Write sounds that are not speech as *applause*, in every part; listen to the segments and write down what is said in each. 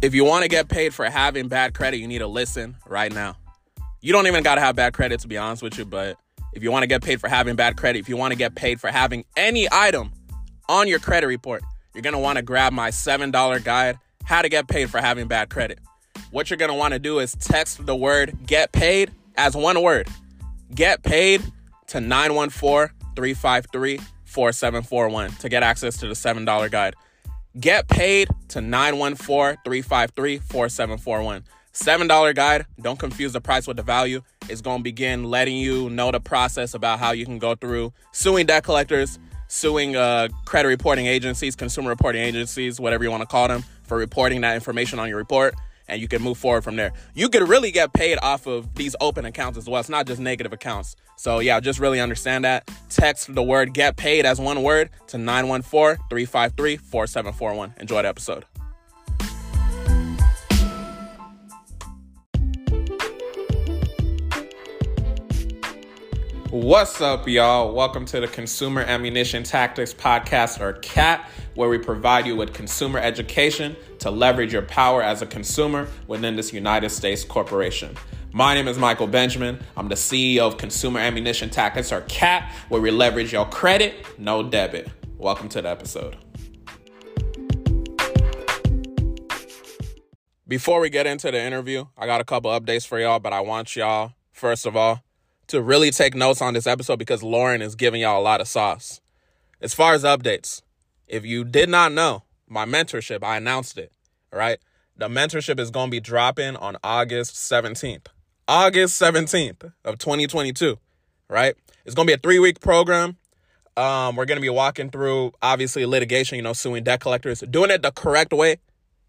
If you want to get paid for having bad credit, you need to listen right now. You don't even got to have bad credit, to be honest with you, but if you want to get paid for having bad credit, if you want to get paid for having any item on your credit report, you're going to want to grab my $7 guide, How to Get Paid for Having Bad Credit. What you're going to want to do is text the word get paid as one word. Get paid to 914 353 4741 to get access to the $7 guide. Get paid to 914 353 4741. $7 guide, don't confuse the price with the value, is going to begin letting you know the process about how you can go through suing debt collectors, suing uh, credit reporting agencies, consumer reporting agencies, whatever you want to call them, for reporting that information on your report and you can move forward from there. You could really get paid off of these open accounts as well. It's not just negative accounts. So, yeah, just really understand that. Text the word get paid as one word to 914 353 4741. Enjoy the episode. What's up, y'all? Welcome to the Consumer Ammunition Tactics Podcast, or CAT, where we provide you with consumer education to leverage your power as a consumer within this United States corporation. My name is Michael Benjamin. I'm the CEO of Consumer Ammunition Tactics, or CAT, where we leverage your credit, no debit. Welcome to the episode. Before we get into the interview, I got a couple updates for y'all, but I want y'all, first of all, to really take notes on this episode because Lauren is giving y'all a lot of sauce. As far as updates, if you did not know, my mentorship, I announced it, all right? The mentorship is going to be dropping on August 17th. August 17th of 2022, right? It's going to be a three week program. Um, we're going to be walking through, obviously, litigation, you know, suing debt collectors, doing it the correct way,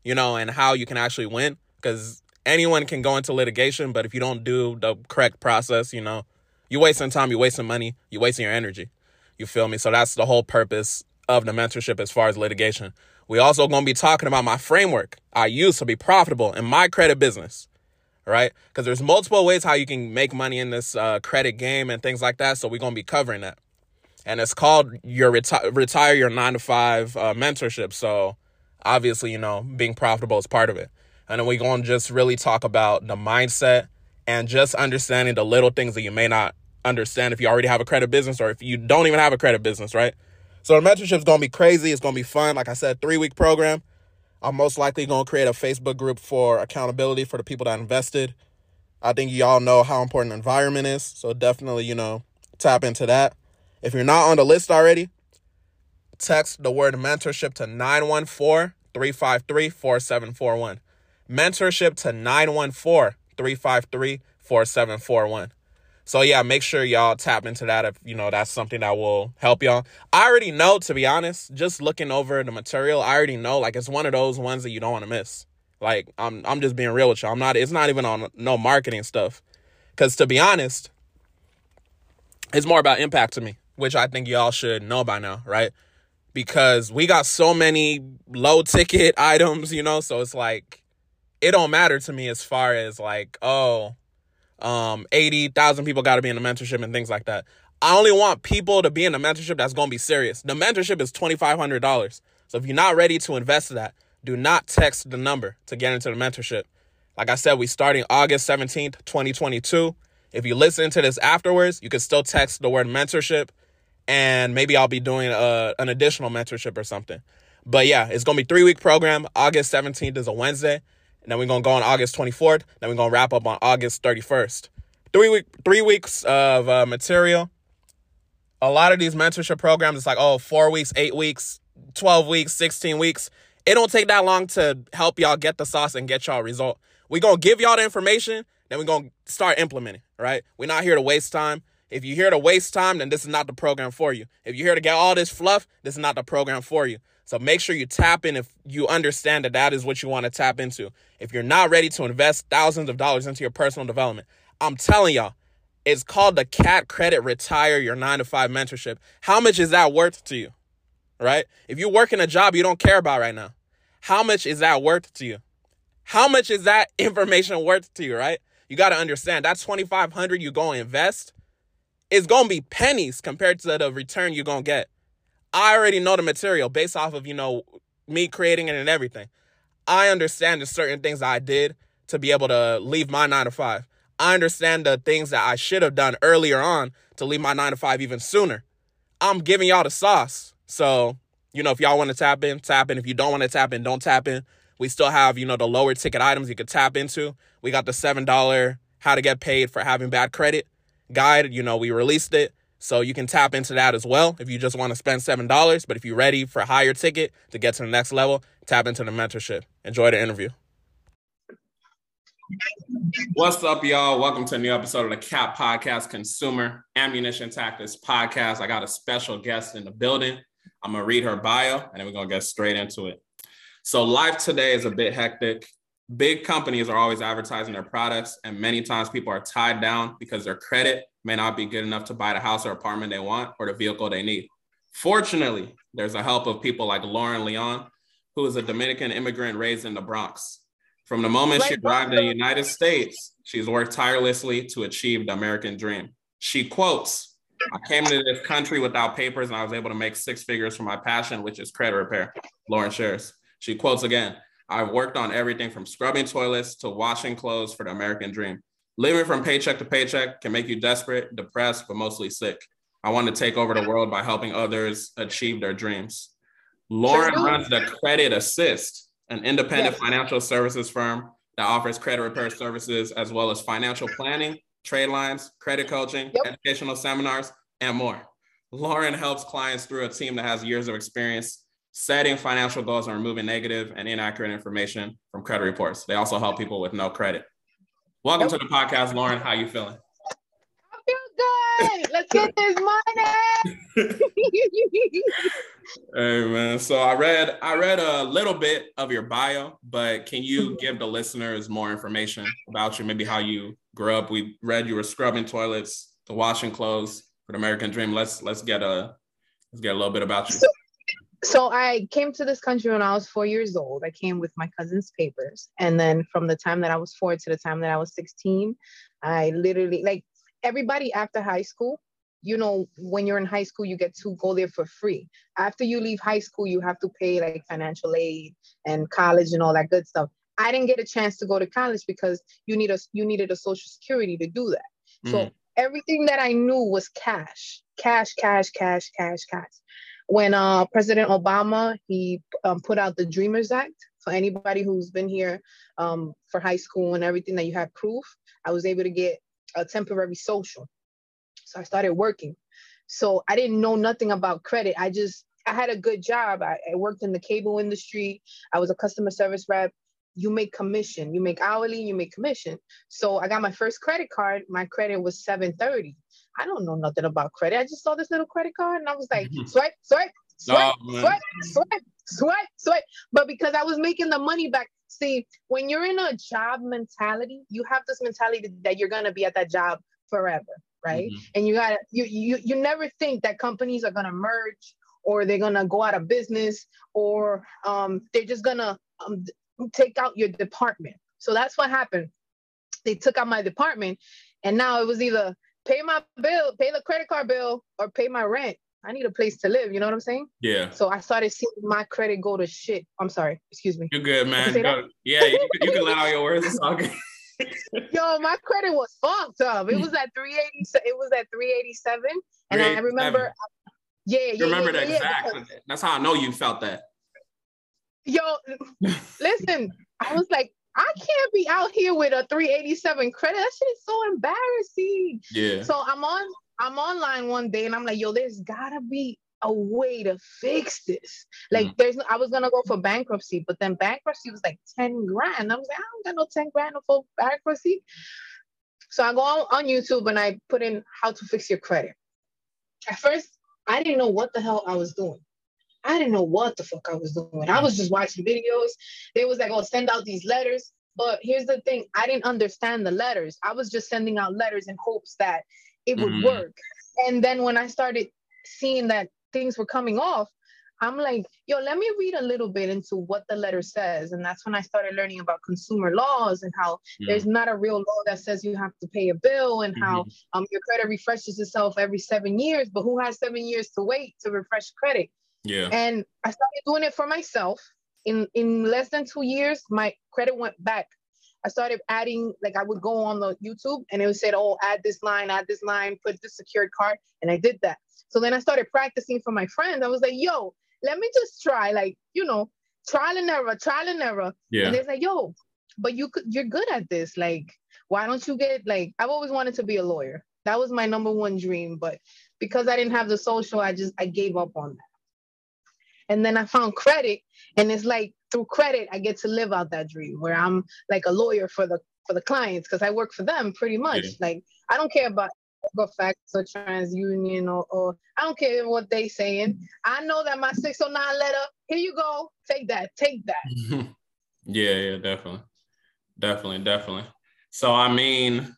you know, and how you can actually win. Because anyone can go into litigation, but if you don't do the correct process, you know, you're wasting time, you're wasting money, you're wasting your energy. You feel me? So that's the whole purpose of the mentorship as far as litigation. We also to be talking about my framework I use to be profitable in my credit business, right? Because there's multiple ways how you can make money in this uh, credit game and things like that. So we're to be covering that. And it's called your reti- retire your nine to five uh, mentorship. So obviously, you know, being profitable is part of it. And then going to just really talk about the mindset and just understanding the little things that you may not understand if you already have a credit business or if you don't even have a credit business, right? So the mentorship is going to be crazy. It's going to be fun. Like I said, three week program. I'm most likely going to create a Facebook group for accountability for the people that invested. I think y'all know how important the environment is. So definitely, you know, tap into that. If you're not on the list already, text the word mentorship to 914 353 4741. Mentorship to 914 353 4741. So yeah, make sure y'all tap into that if you know that's something that will help y'all. I already know, to be honest, just looking over the material, I already know like it's one of those ones that you don't want to miss. Like I'm I'm just being real with y'all. I'm not it's not even on no marketing stuff. Cause to be honest, it's more about impact to me, which I think y'all should know by now, right? Because we got so many low ticket *laughs* items, you know, so it's like it don't matter to me as far as like, oh, um, 80,000 people got to be in the mentorship and things like that. I only want people to be in the mentorship that's going to be serious. The mentorship is $2,500. So if you're not ready to invest in that, do not text the number to get into the mentorship. Like I said, we starting August 17th, 2022. If you listen to this afterwards, you can still text the word mentorship and maybe I'll be doing a, uh, an additional mentorship or something. But yeah, it's going to be three week program. August 17th is a Wednesday. And then we're gonna go on August 24th. Then we're gonna wrap up on August 31st. Three week, three weeks of uh, material. A lot of these mentorship programs, it's like oh, four weeks, eight weeks, 12 weeks, 16 weeks. It don't take that long to help y'all get the sauce and get y'all result. We're gonna give y'all the information, then we're gonna start implementing, right? We're not here to waste time. If you're here to waste time, then this is not the program for you. If you're here to get all this fluff, this is not the program for you. So make sure you tap in if you understand that that is what you want to tap into. If you're not ready to invest thousands of dollars into your personal development, I'm telling y'all, it's called the CAT Credit Retire Your 9 to 5 Mentorship. How much is that worth to you? Right? If you work in a job you don't care about right now, how much is that worth to you? How much is that *laughs* information worth to you, right? You got to understand that 2500 you go invest is going to be pennies compared to the return you're going to get. I already know the material based off of, you know, me creating it and everything. I understand the certain things I did to be able to leave my nine to five. I understand the things that I should have done earlier on to leave my nine to five even sooner. I'm giving y'all the sauce. So, you know, if y'all want to tap in, tap in. If you don't want to tap in, don't tap in. We still have, you know, the lower ticket items you could tap into. We got the $7 how to get paid for having bad credit guide. You know, we released it. So you can tap into that as well if you just want to spend $7. But if you're ready for a higher ticket to get to the next level, tap into the mentorship. Enjoy the interview. What's up, y'all? Welcome to a new episode of the CAT Podcast Consumer Ammunition Tactics Podcast. I got a special guest in the building. I'm going to read her bio and then we're going to get straight into it. So, life today is a bit hectic. Big companies are always advertising their products, and many times people are tied down because their credit may not be good enough to buy the house or apartment they want or the vehicle they need. Fortunately, there's a help of people like Lauren Leon, who is a Dominican immigrant raised in the Bronx. From the moment she arrived in the United States, she's worked tirelessly to achieve the American dream. She quotes, I came to this country without papers and I was able to make six figures for my passion, which is credit repair. Lauren shares. She quotes again, I've worked on everything from scrubbing toilets to washing clothes for the American dream. Living from paycheck to paycheck can make you desperate, depressed, but mostly sick. I want to take over the world by helping others achieve their dreams. Lauren runs the Credit Assist, an independent yes. financial services firm that offers credit repair services as well as financial planning, trade lines, credit coaching, yep. educational seminars, and more. Lauren helps clients through a team that has years of experience setting financial goals and removing negative and inaccurate information from credit reports. They also help people with no credit. Welcome to the podcast, Lauren. How you feeling? I feel good. Let's get this money. *laughs* hey man, so I read I read a little bit of your bio, but can you mm-hmm. give the listeners more information about you? Maybe how you grew up. We read you were scrubbing toilets, the washing clothes for the American Dream. Let's let's get a let's get a little bit about you. So, I came to this country when I was four years old. I came with my cousin's papers. And then from the time that I was four to the time that I was 16, I literally, like everybody after high school, you know, when you're in high school, you get to go there for free. After you leave high school, you have to pay like financial aid and college and all that good stuff. I didn't get a chance to go to college because you need a you needed a social security to do that. Mm. So everything that I knew was cash, cash, cash, cash, cash, cash when uh, President Obama he um, put out the Dreamers Act for anybody who's been here um, for high school and everything that you have proof, I was able to get a temporary social. So I started working. So I didn't know nothing about credit. I just I had a good job. I, I worked in the cable industry. I was a customer service rep. You make commission. You make hourly. You make commission. So I got my first credit card. My credit was 730. I don't know nothing about credit. I just saw this little credit card and I was like, swipe, swipe, swipe, oh, swipe, swipe, swipe, swipe. But because I was making the money back. See, when you're in a job mentality, you have this mentality that you're gonna be at that job forever, right? Mm-hmm. And you gotta you you you never think that companies are gonna merge or they're gonna go out of business or um, they're just gonna um, take out your department. So that's what happened. They took out my department, and now it was either pay my bill, pay the credit card bill, or pay my rent. I need a place to live. You know what I'm saying? Yeah. So I started seeing my credit go to shit. I'm sorry. Excuse me. You're good, man. Yeah, you, you can let out your words. It's all good. *laughs* Yo, my credit was fucked up. It was at 380. It was at 387, and I remember. Yeah, yeah. You remember yeah, that exactly. Yeah, That's how I know you felt that. Yo, listen. I was like, I can't be out here with a 387 credit. That shit is so embarrassing. Yeah. So I'm on I'm online one day and I'm like, yo, there's gotta be a way to fix this. Like mm. there's I was gonna go for bankruptcy, but then bankruptcy was like 10 grand. I was like, I don't got no 10 grand for bankruptcy. So I go on, on YouTube and I put in how to fix your credit. At first, I didn't know what the hell I was doing. I didn't know what the fuck I was doing. I was just watching videos. They was like, oh, send out these letters. But here's the thing I didn't understand the letters. I was just sending out letters in hopes that it would mm. work. And then when I started seeing that things were coming off, I'm like, yo, let me read a little bit into what the letter says. And that's when I started learning about consumer laws and how mm. there's not a real law that says you have to pay a bill and mm-hmm. how um, your credit refreshes itself every seven years. But who has seven years to wait to refresh credit? Yeah. And I started doing it for myself. in in less than two years, my credit went back. I started adding, like I would go on the YouTube and it would say, oh, add this line, add this line, put the secured card. And I did that. So then I started practicing for my friends. I was like, yo, let me just try, like, you know, trial and error, trial and error. Yeah. And they're like, yo, but you could you're good at this. Like, why don't you get like I've always wanted to be a lawyer. That was my number one dream. But because I didn't have the social, I just I gave up on that. And then I found credit, and it's like through credit, I get to live out that dream where I'm like a lawyer for the for the clients because I work for them pretty much. Yeah. Like I don't care about Equifax or TransUnion or, or I don't care what they saying. I know that my 609 letter, here you go, take that, take that. *laughs* yeah, yeah, definitely. Definitely, definitely. So I mean,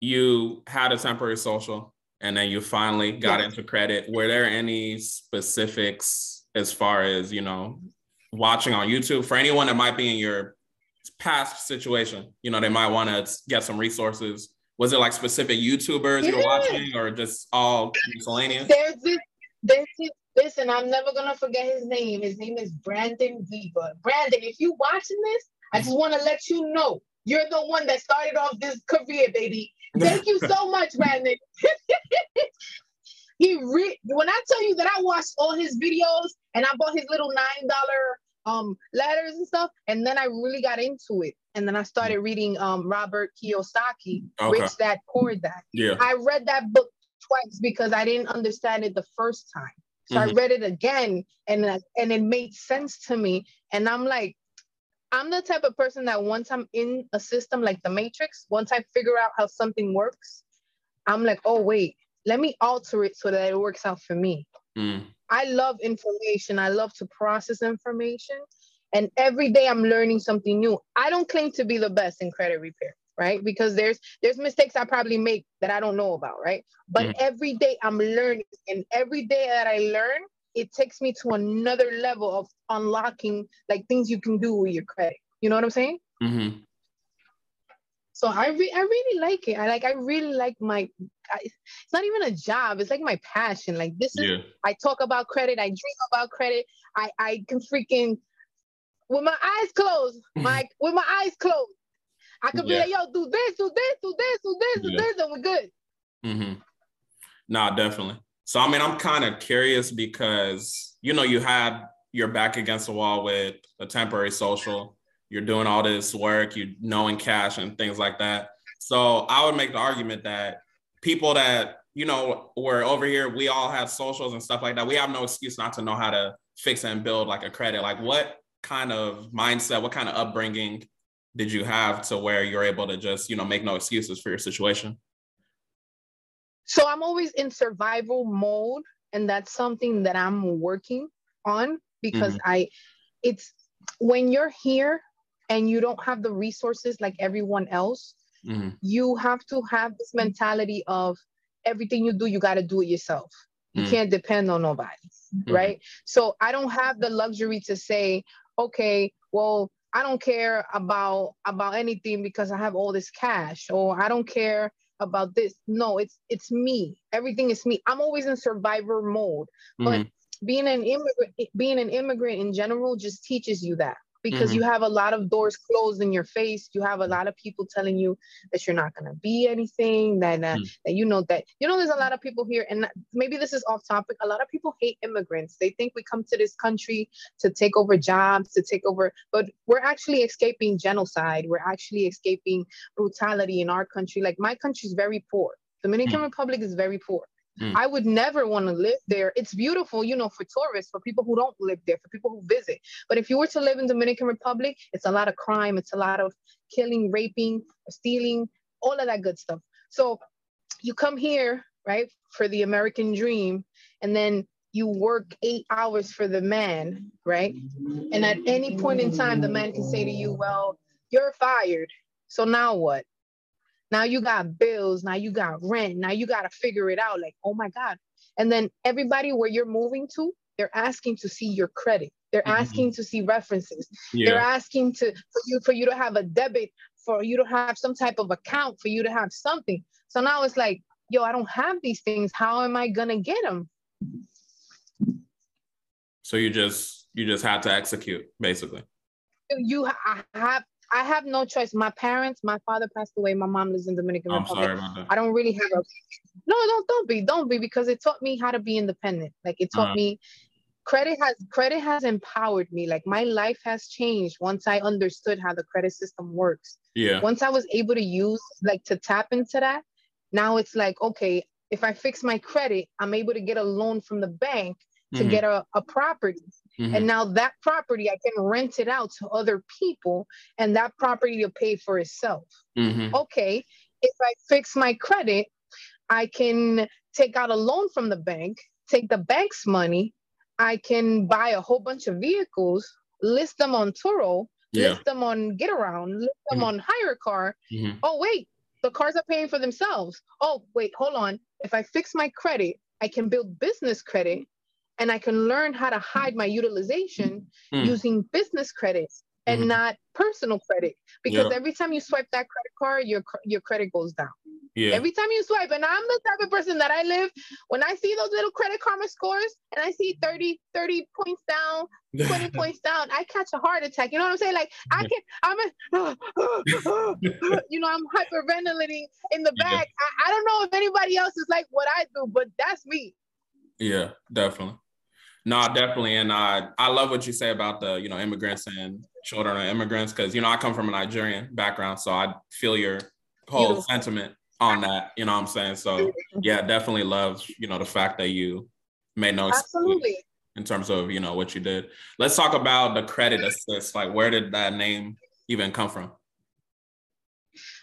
you had a temporary social and then you finally got into credit. Were there any specifics as far as, you know, watching on YouTube for anyone that might be in your past situation? You know, they might want to get some resources. Was it like specific YouTubers you were watching or just all miscellaneous? There's this, there's this, listen, I'm never gonna forget his name. His name is Brandon Viva. Brandon, if you watching this, I just want to let you know you're the one that started off this career, baby. Thank you so much, Brandon. *laughs* he re- when I tell you that I watched all his videos and I bought his little nine dollar um letters and stuff, and then I really got into it. And then I started reading um Robert Kiyosaki, okay. Rich Dad Poor Dad. Yeah. I read that book twice because I didn't understand it the first time. So mm-hmm. I read it again and and it made sense to me. And I'm like, I'm the type of person that once I'm in a system like the Matrix, once I figure out how something works, I'm like, oh, wait, let me alter it so that it works out for me. Mm. I love information. I love to process information. And every day I'm learning something new. I don't claim to be the best in credit repair, right? Because there's there's mistakes I probably make that I don't know about, right? But mm. every day I'm learning. And every day that I learn, it takes me to another level of unlocking like things you can do with your credit. You know what I'm saying? Mm-hmm. So I re- I really like it. I like I really like my. I, it's not even a job. It's like my passion. Like this is. Yeah. I talk about credit. I dream about credit. I I can freaking with my eyes closed. *laughs* My with my eyes closed. I could yeah. be like, yo, do this, do this, do this, do this, do yeah. this, and we're good. Mm-hmm. Nah, definitely. So I mean, I'm kind of curious because you know you had your back against the wall with a temporary social. You're doing all this work, you knowing cash and things like that. So I would make the argument that people that you know were over here, we all have socials and stuff like that. We have no excuse not to know how to fix and build like a credit. Like what kind of mindset, what kind of upbringing did you have to where you're able to just you know make no excuses for your situation? So I'm always in survival mode, and that's something that I'm working on because mm-hmm. I, it's when you're here and you don't have the resources like everyone else, mm-hmm. you have to have this mentality of everything you do, you got to do it yourself. You mm-hmm. can't depend on nobody, mm-hmm. right? So I don't have the luxury to say, okay, well, I don't care about about anything because I have all this cash, or I don't care about this. No, it's it's me. Everything is me. I'm always in survivor mode. But mm-hmm. being an immigrant, being an immigrant in general, just teaches you that because mm-hmm. you have a lot of doors closed in your face. You have a lot of people telling you that you're not going to be anything, that, uh, mm-hmm. that you know that, you know, there's a lot of people here, and maybe this is off topic. A lot of people hate immigrants. They think we come to this country to take over jobs, to take over, but we're actually escaping genocide. We're actually escaping brutality in our country. Like my country is very poor. Dominican mm-hmm. Republic is very poor. Mm. I would never want to live there. It's beautiful, you know, for tourists, for people who don't live there, for people who visit. But if you were to live in Dominican Republic, it's a lot of crime, it's a lot of killing, raping, stealing, all of that good stuff. So you come here, right, for the American dream, and then you work eight hours for the man, right? And at any point in time, the man can say to you, Well, you're fired. So now what? Now you got bills. Now you got rent. Now you got to figure it out. Like, oh my God. And then everybody where you're moving to, they're asking to see your credit. They're mm-hmm. asking to see references. Yeah. They're asking to for you for you to have a debit, for you to have some type of account, for you to have something. So now it's like, yo, I don't have these things. How am I gonna get them? So you just You just have to execute, basically. You, I have, I have no choice. My parents, my father passed away. My mom lives in Dominican I'm Republic. sorry about that. I don't really have a. No, no, don't be, don't be, because it taught me how to be independent. Like it taught Uh-huh. me, credit has credit has empowered me. Like my life has changed once I understood how the credit system works. Yeah. Once I was able to use like to tap into that, now it's like okay, if I fix my credit, I'm able to get a loan from the bank to Mhm, get a, a property. mhm. And now that property I can rent it out to other people and that property will pay for itself. Mhm. Okay, if I fix my credit, I can take out a loan from the bank, take the bank's money, I can buy a whole bunch of vehicles, list them on Turo, Yeah. list them on Getaround, list them Mhm. on HyreCar. Mhm. Oh, wait, the cars are paying for themselves. Oh, wait, hold on. If I fix my credit, I can build business credit and I can learn how to hide my utilization Mm. using business credit and Mhm. not personal credit. Because Yeah. every time you swipe that credit card, your your credit goes down. Yeah. Every time you swipe, and I'm the type of person that I live when I see those little credit karma scores and I see 30, 30 points down, 20 *laughs* points down, I catch a heart attack. You know what I'm saying? Like I can I'm a, *laughs* you know, I'm hyperventilating in the Yeah. back. I, I don't know if anybody else is like what I do, but that's me. Yeah, definitely. No, definitely. And uh, I love what you say about the, you know, immigrants and children of immigrants, because, you know, I come from a Nigerian background. So I feel your whole Beautiful. sentiment on that. You know what I'm saying? So yeah, definitely love, you know, the fact that you made no Absolutely. in terms of, you know, what you did. Let's talk about the credit assist. Like, where did that name even come from?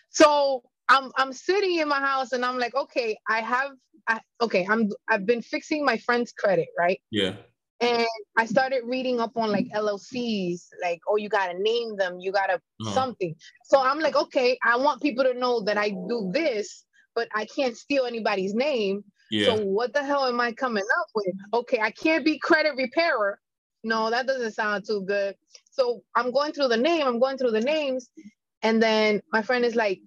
So I'm I'm sitting in my house and I'm like, okay, I have I, okay, I'm I've been fixing my friend's credit, right? Yeah. And I started reading up on like LLCs, like, oh, you gotta name them, you gotta Uh-huh. something. So I'm like, okay, I want people to know that I do this, but I can't steal anybody's name. Yeah. So what the hell am I coming up with? Okay, I can't be credit repairer. No, that doesn't sound too good. So I'm going through the name, I'm going through the names, and then my friend is like,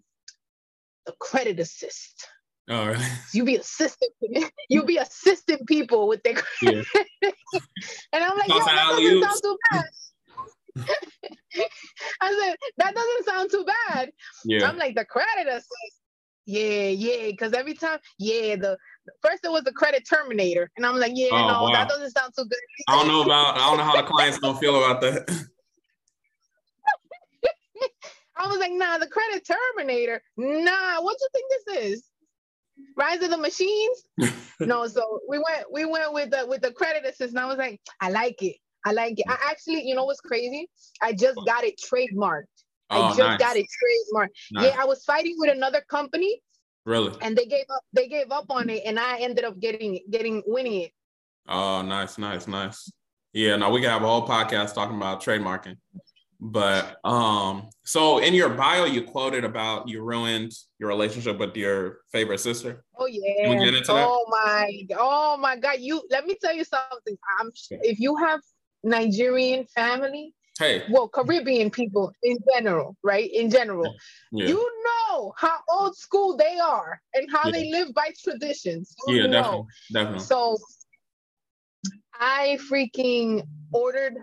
the credit assist. Oh, All right. *laughs* You be assisting, *laughs* you be assisting people with their *laughs* Yeah. and I'm like, yo, that doesn't sound too bad. I said, that doesn't sound too bad. Yeah. I'm like, the credit assist. Yeah, yeah. Because every time, yeah, the first it was the credit terminator. And I'm like, yeah, Oh, no, wow. that doesn't sound too good. I don't know about, I don't know how the clients don't feel about that. I was like, nah, the credit terminator. Nah, what do you think this is? Rise of the Machines? *laughs* no, so we went we went with the with the credit assist, and I was like, I like it. I like it. I actually, you know what's crazy? I just got it trademarked. I Oh, just nice. got it trademarked. Nice. Yeah, I was fighting with another company Really? and they gave up they gave up on it and I ended up getting getting winning it. Oh, nice, nice, nice. Yeah, now we can have a whole podcast talking about trademarking. But um, so in your bio, you quoted about you ruined your relationship with your favorite sister. Oh we yeah. get into that? Oh my oh my god. You let me tell you something. I'm if you have Nigerian family, Hey, well, Caribbean people in general, right? In general, yeah, you know how old school they are and how Yeah. they live by traditions. You yeah, know. definitely, definitely. So I freaking ordered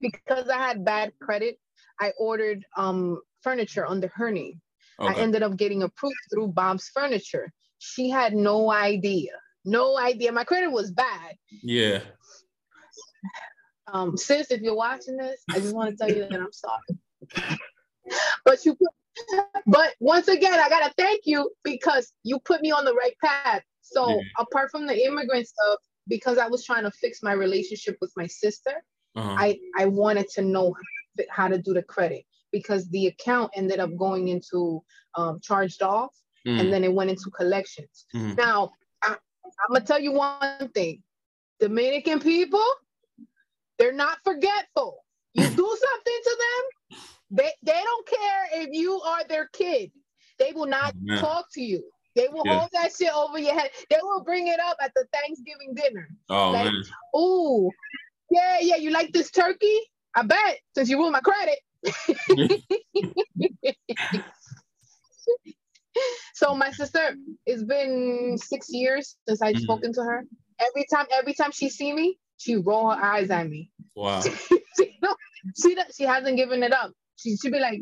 because I had bad credit. I ordered um furniture under her name. I ended up getting approved through Bob's Furniture. She had no idea. No idea. My credit was bad. yeah, Um, sis, if you're watching this, I just want to tell you that I'm sorry. but you put, but once again, I gotta thank you because you put me on the right path. So Yeah. apart from the immigrant stuff, because I was trying to fix my relationship with my sister, uh-huh. I I wanted to know how to do the credit because the account ended up going into um, charged off Mm, and then it went into collections. mhm. Now, I, I'm gonna tell you one thing: Dominican people, they're not forgetful. You *laughs* do something to them, they they don't care if you are their kid. They will not Oh, man. talk to you. They will Yeah. hold that shit over your head. They will bring it up at the Thanksgiving dinner. oh like- man, Ooh, yeah, yeah. You like this turkey? I bet since you ruined my credit. *laughs* so my sister, it's been six years since I've Mhm. spoken to her. Every time, every time she see me, she roll her eyes at me. Wow. *laughs* she, she, she hasn't given it up. She should be like,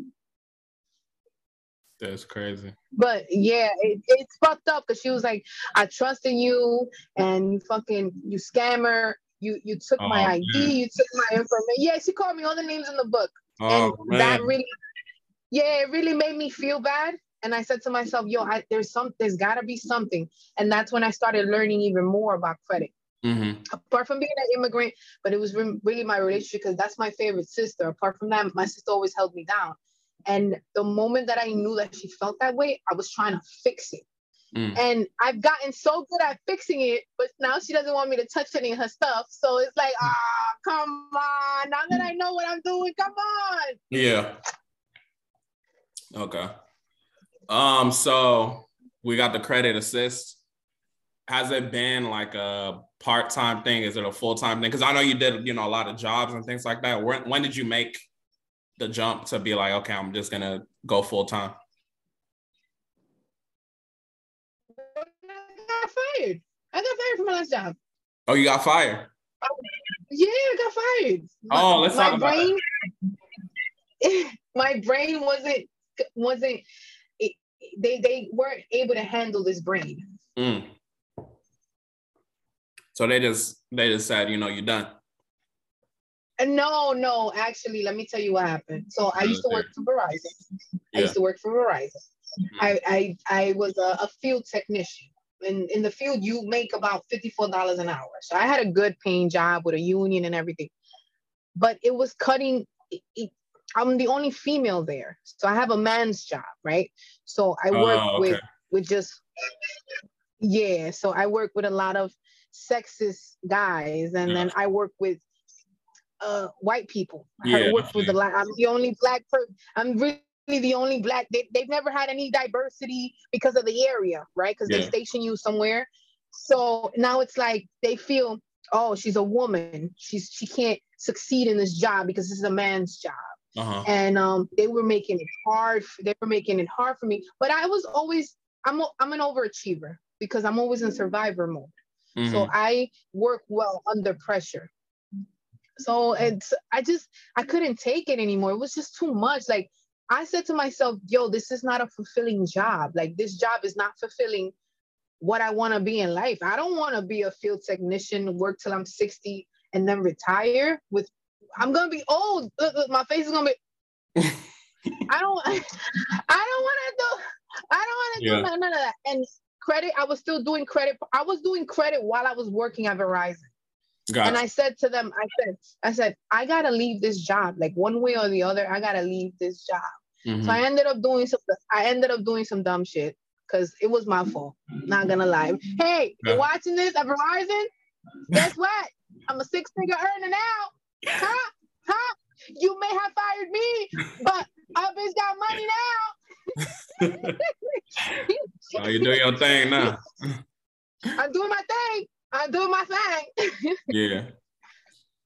that's crazy. But yeah, it, it's fucked up because she was like, I trusted you and you fucking you scammer. You you took oh, my ID, man. you took my information. Yeah, she called me all the names in the book. Oh, and man. that really yeah, it really made me feel bad. And I said to myself, yo, I, there's some there's gotta be something. And that's when I started learning even more about credit. Mm-hmm. Apart from being an immigrant, but it was re- really my relationship because that's my favorite sister. Apart from that, my sister always held me down. And the moment that I knew that she felt that way, I was trying to fix it. Mm. And I've gotten so good at fixing it, but now she doesn't want me to touch any of her stuff. So it's like, ah, oh, come on. Now that I know what I'm doing, come on. Yeah. Okay. Um, so we got the credit assist. Has it been like a part-time thing? Is it a full-time thing? Because I know you did, you know, a lot of jobs and things like that. When, when did you make the jump to be like, okay, I'm just gonna go full time? Fired. I got fired from my last job. Oh, you got fired? yeah, I got fired. Oh, let's my talk about brain, it. *laughs* My brain wasn't wasn't. It, they they weren't able to handle this brain. Mm. So they just they just said, you know, you're done. No, no, actually, let me tell you what happened. So I used to work for Verizon. Yeah. I used to work for Verizon. Mm-hmm. I, I I was a, a, field technician. In in the field, you make about $54 an hour. So I had a good paying job with a union and everything. But it was cutting it, it, I'm the only female there. So I have a man's job, right? So I work oh, okay. with with just yeah. So I work with a lot of sexist guys, and yeah. then I work with uh, white people. Yeah, I work for the I'm the only black person. I'm really the only black. They, they've never had any diversity because of the area, right? Because yeah. they station you somewhere. So now it's like they feel, oh, she's a woman. She's she can't succeed in this job because this is a man's job. Uh-huh. And um, they were making it hard. They were making it hard for me. But I was always, I'm, a, I'm an overachiever because I'm always in survivor mode. Mm-hmm. So I work well under pressure. So it's I just I couldn't take it anymore. It was just too much. Like I said to myself, yo, this is not a fulfilling job. Like this job is not fulfilling what I want to be in life. I don't want to be a field technician, work till I'm 60 and then retire with I'm gonna be old. Look, look, my face is gonna be *laughs* I don't *laughs* I don't wanna do I don't wanna yeah. do none, none of that. And credit, I was still doing credit. I was doing credit while I was working at Verizon. Got and it. I said to them, I said, I said, I gotta leave this job. Like one way or the other, I gotta leave this job. Mm-hmm. So I ended up doing some I ended up doing some dumb shit because it was my fault. Not gonna lie. Hey, yeah. you watching this at Verizon? Guess what? I'm a six-figure earner now. Huh? Huh? You may have fired me, but I bitch got money now. *laughs* oh, you doing your thing now. I'm doing my thing. I'm doing my thing. *laughs* yeah.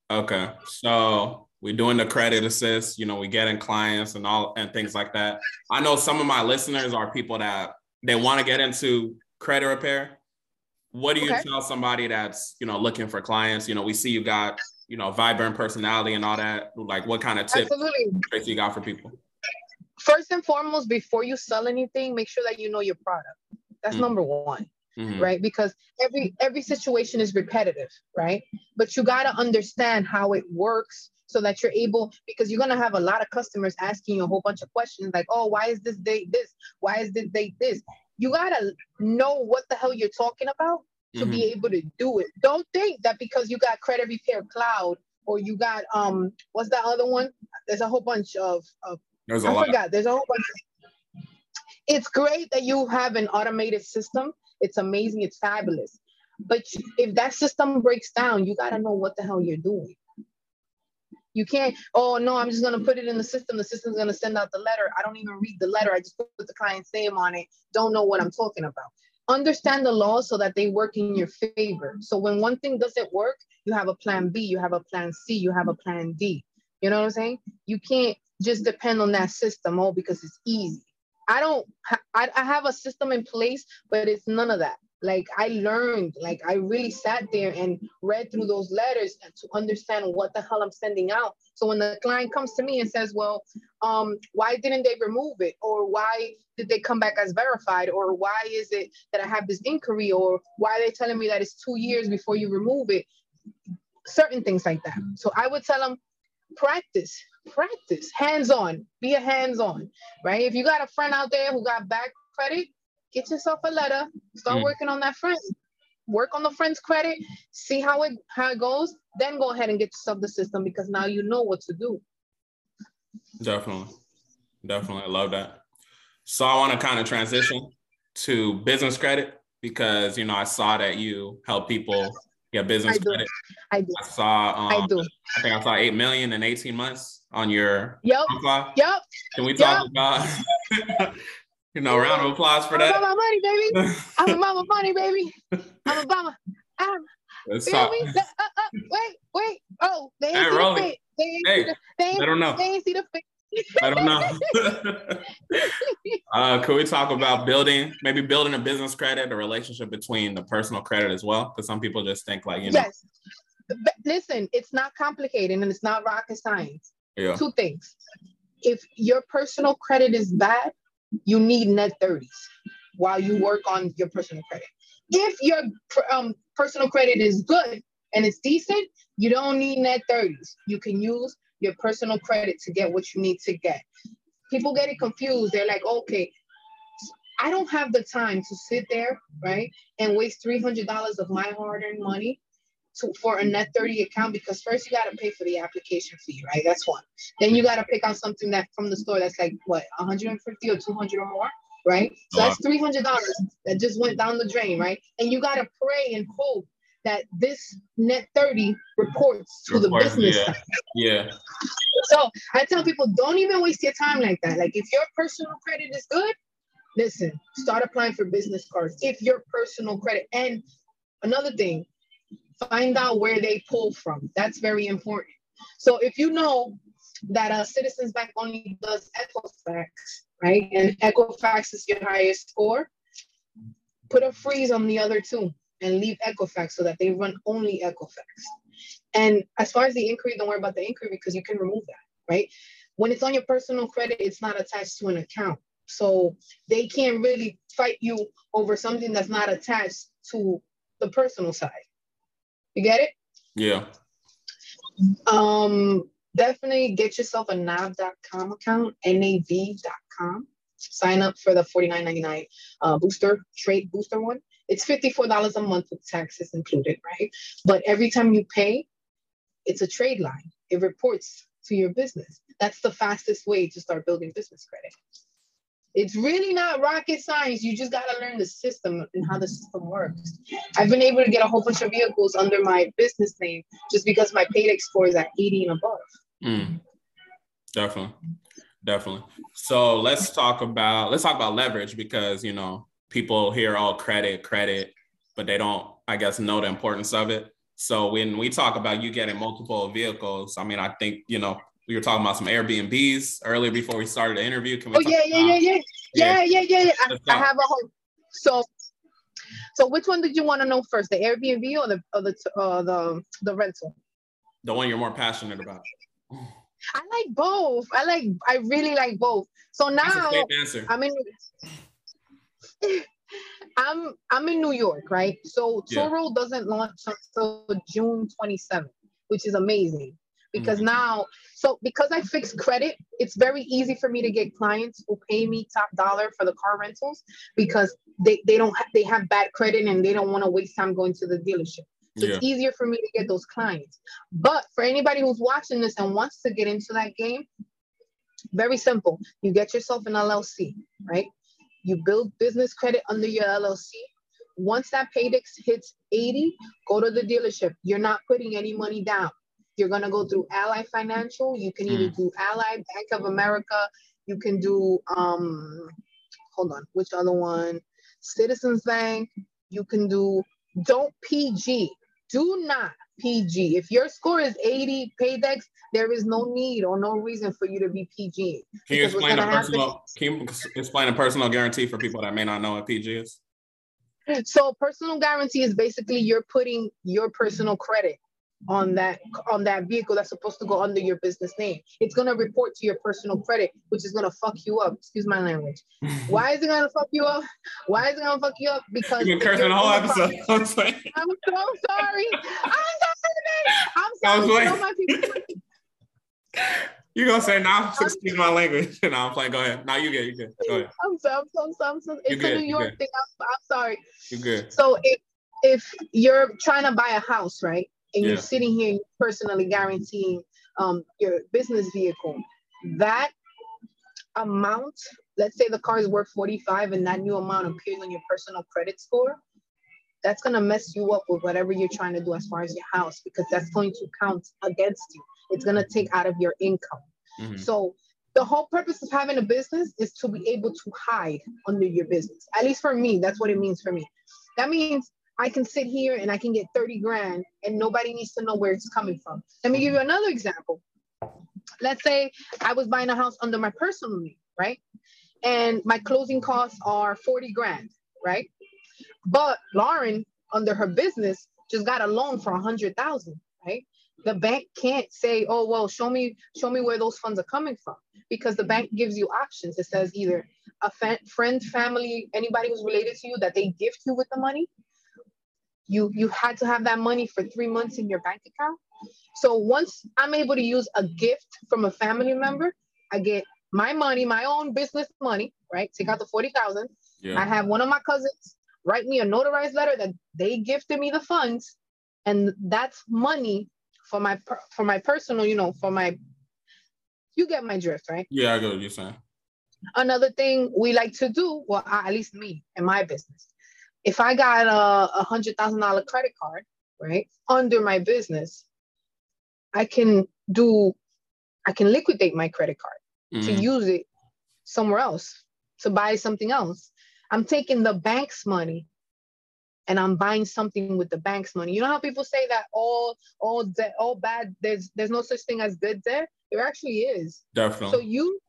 Okay. So we're doing the credit assist, you know, we getting clients and all and things like that. I know some of my listeners are people that they want to get into credit repair. What do you okay. tell somebody that's, you know, looking for clients? You know, we see you got, you know, vibrant personality and all that. Like what kind of tips Absolutely. you got for people? First and foremost, before you sell anything, make sure that you know your product. That's mm. number one mm-hmm. right because every every situation is repetitive right but you got to understand how it works so that you're able because you're going to have a lot of customers asking you a whole bunch of questions like oh why is this date this why is this date this you got to know what the hell you're talking about to mm-hmm. be able to do it don't think that because you got credit repair cloud or you got um what's that other one there's a whole bunch of, of there's a I lot. forgot there's a whole bunch of, it's great that you have an automated system it's amazing. It's fabulous. But if that system breaks down, you got to know what the hell you're doing. You can't, oh no, I'm just going to put it in the system. The system's going to send out the letter. I don't even read the letter. I just put the client's name on it. Don't know what I'm talking about. Understand the law so that they work in your favor. So when one thing doesn't work, you have a plan B, you have a plan C, you have a plan D. You know what I'm saying? You can't just depend on that system, oh, because it's easy. I don't, I, I have a system in place, but it's none of that. Like I learned, like I really sat there and read through those letters to understand what the hell I'm sending out. So when the client comes to me and says, "Well, um, why didn't they remove it?" or "Why did they come back as verified?" or "Why is it that I have this inquiry?" or "Why are they telling me that it's two years before you remove it?" Certain things like that. So I would tell them, practice, practice, hands on, be a hands on, right? If you got a friend out there who got bad credit, get yourself a letter, start mm. working on that friend. Work on the friend's credit, see how it how it goes, then go ahead and get yourself the system because now you know what to do. Definitely. Definitely. I love that. So I want to kind of transition to business credit because you know I saw that you help people get business I credit. I do. I saw um, I do. I think I saw eight million in 18 months on your yep. profile. Yep. Can we talk yep. about *laughs* *laughs* You know, round of applause for that. I'm my money, baby. I'm about my money, baby. *laughs* I'm my. I'm, Let's talk. Uh, uh, wait, wait. Oh, they ain't hey, see the fit. They ain't hey, see the. They ain't, I don't know. They ain't see the fit. I don't know. *laughs* uh, could we talk about building, maybe building a business credit, a relationship between the personal credit as well? Because some people just think like, you know. Yes. But listen, it's not complicated and it's not rocket science. Yeah. Two things. If your personal credit is bad, you need net 30s while you work on your personal credit. If your um, personal credit is good and it's decent, you don't need net 30s. You can use your personal credit to get what you need to get. People get it confused. They're like, okay, I don't have the time to sit there, right, and waste $300 of my hard earned money to, for a net 30 account because first you got to pay for the application fee, right? That's one. Then you got to pick out something that from the store that's like what 150 or 200 or more, right? So that's $300 that just went down the drain, right? And you got to pray and hope that this net 30 reports to the business yeah. side. Yeah. So I tell people don't even waste your time like that. Like if your personal credit is good, listen, start applying for business cards. If your personal credit and another thing, find out where they pull from. That's very important. So if you know that a Citizens Bank only does Equifax, right? And Equifax is your highest score, put a freeze on the other two and leave Equifax so that they run only Equifax. And as far as the inquiry, don't worry about the inquiry because you can remove that, right? When it's on your personal credit, it's not attached to an account. So they can't really fight you over something that's not attached to the personal side. You get it? Yeah. Um, definitely get yourself a nav.com account, nav.com. Sign up for the $49.99 uh, booster trade booster one. It's $54 a month with taxes included, right? But every time you pay, it's a trade line. It reports to your business. That's the fastest way to start building business credit. It's really not rocket science. You just got to learn the system and how the system works. I've been able to get a whole bunch of vehicles under my business name just because my paydex score is at 80 and above. Mm. Definitely. Definitely. So let's talk about let's talk about leverage because you know people hear all credit, credit, but they don't, I guess, know the importance of it. So when we talk about you getting multiple vehicles, I mean, I think you know we were talking about some Airbnbs earlier before we started the interview. Can we? Oh yeah, yeah, yeah, yeah, yeah, yeah, yeah, yeah. I, I, have a whole. So, so which one did you want to know first, the Airbnb or the or the uh, the the rental? The one you're more passionate about. I like both. I like. I really like both. So now I'm in. I'm I'm in New York, right? So yeah. Turo doesn't launch until June 27th, which is amazing because mm-hmm. now so because i fix credit it's very easy for me to get clients who pay me top dollar for the car rentals because they, they don't ha- they have bad credit and they don't want to waste time going to the dealership. So yeah. it's easier for me to get those clients. But for anybody who's watching this and wants to get into that game very simple. You get yourself an llc right? You build business credit under your llc once that paydex hits 80 go to the dealership. You're not putting any money down you're going to go through Ally Financial. You can either mm. do Ally, Bank of America. You can do, um, hold on, which other one? Citizens Bank. You can do, don't PG. Do not PG. If your score is 80 paydex, there is no need or no reason for you to be PG. Can you explain a personal? Can you explain a personal guarantee for people that may not know what PG is? So personal guarantee is basically you're putting your personal credit on mm-hmm. that on that vehicle that's supposed to go under your business name. It's gonna report to your personal credit, which is gonna fuck you up. Excuse my language. *laughs* Why is it gonna fuck you up? Why is it gonna fuck you up? Because been cursing the whole episode. *laughs* I'm. I'm so sorry. I'm sorry. I'm sorry. I'm sorry. You're gonna say now, excuse my language. *laughs* no, I'm playing. Go ahead. Now you get you good. Go ahead. I'm sorry. I'm so, I'm so, it's good, a New York thing. I'm, I'm sorry. You're good. So if if you're trying to buy a house, right, and yeah. you're sitting here personally guaranteeing um, your business vehicle, that amount, let's say the car is worth 45 and that new amount appears on your personal credit score, that's going to mess you up with whatever you're trying to do as far as your house because that's going to count against you it's going to take out of your income. Mm-hmm. So the whole purpose of having a business is to be able to hide under your business. At least for me, that's what it means for me. That means I can sit here and I can get 30 grand and nobody needs to know where it's coming from. Let me give you another example. Let's say I was buying a house under my personal name, right? And my closing costs are 40 grand, right? But Lauren, under her business, just got a loan for 100,000, right? the bank can't say oh well show me show me where those funds are coming from because the bank gives you options it says either a fa- friend family anybody who's related to you that they gift you with the money you you had to have that money for three months in your bank account so once i'm able to use a gift from a family member i get my money my own business money right take out the 40000 yeah. i have one of my cousins write me a notarized letter that they gifted me the funds and that's money for my for my personal, you know, for my you get my drift, right? Yeah, I what you're saying. Another thing we like to do, well, at least me and my business, if I got a, a hundred thousand dollar credit card, right, under my business, I can do, I can liquidate my credit card mm-hmm. to use it somewhere else to buy something else. I'm taking the bank's money and I'm buying something with the bank's money. You know how people say that all all debt, all bad, there's there's no such thing as good debt. There actually is. Definitely. So you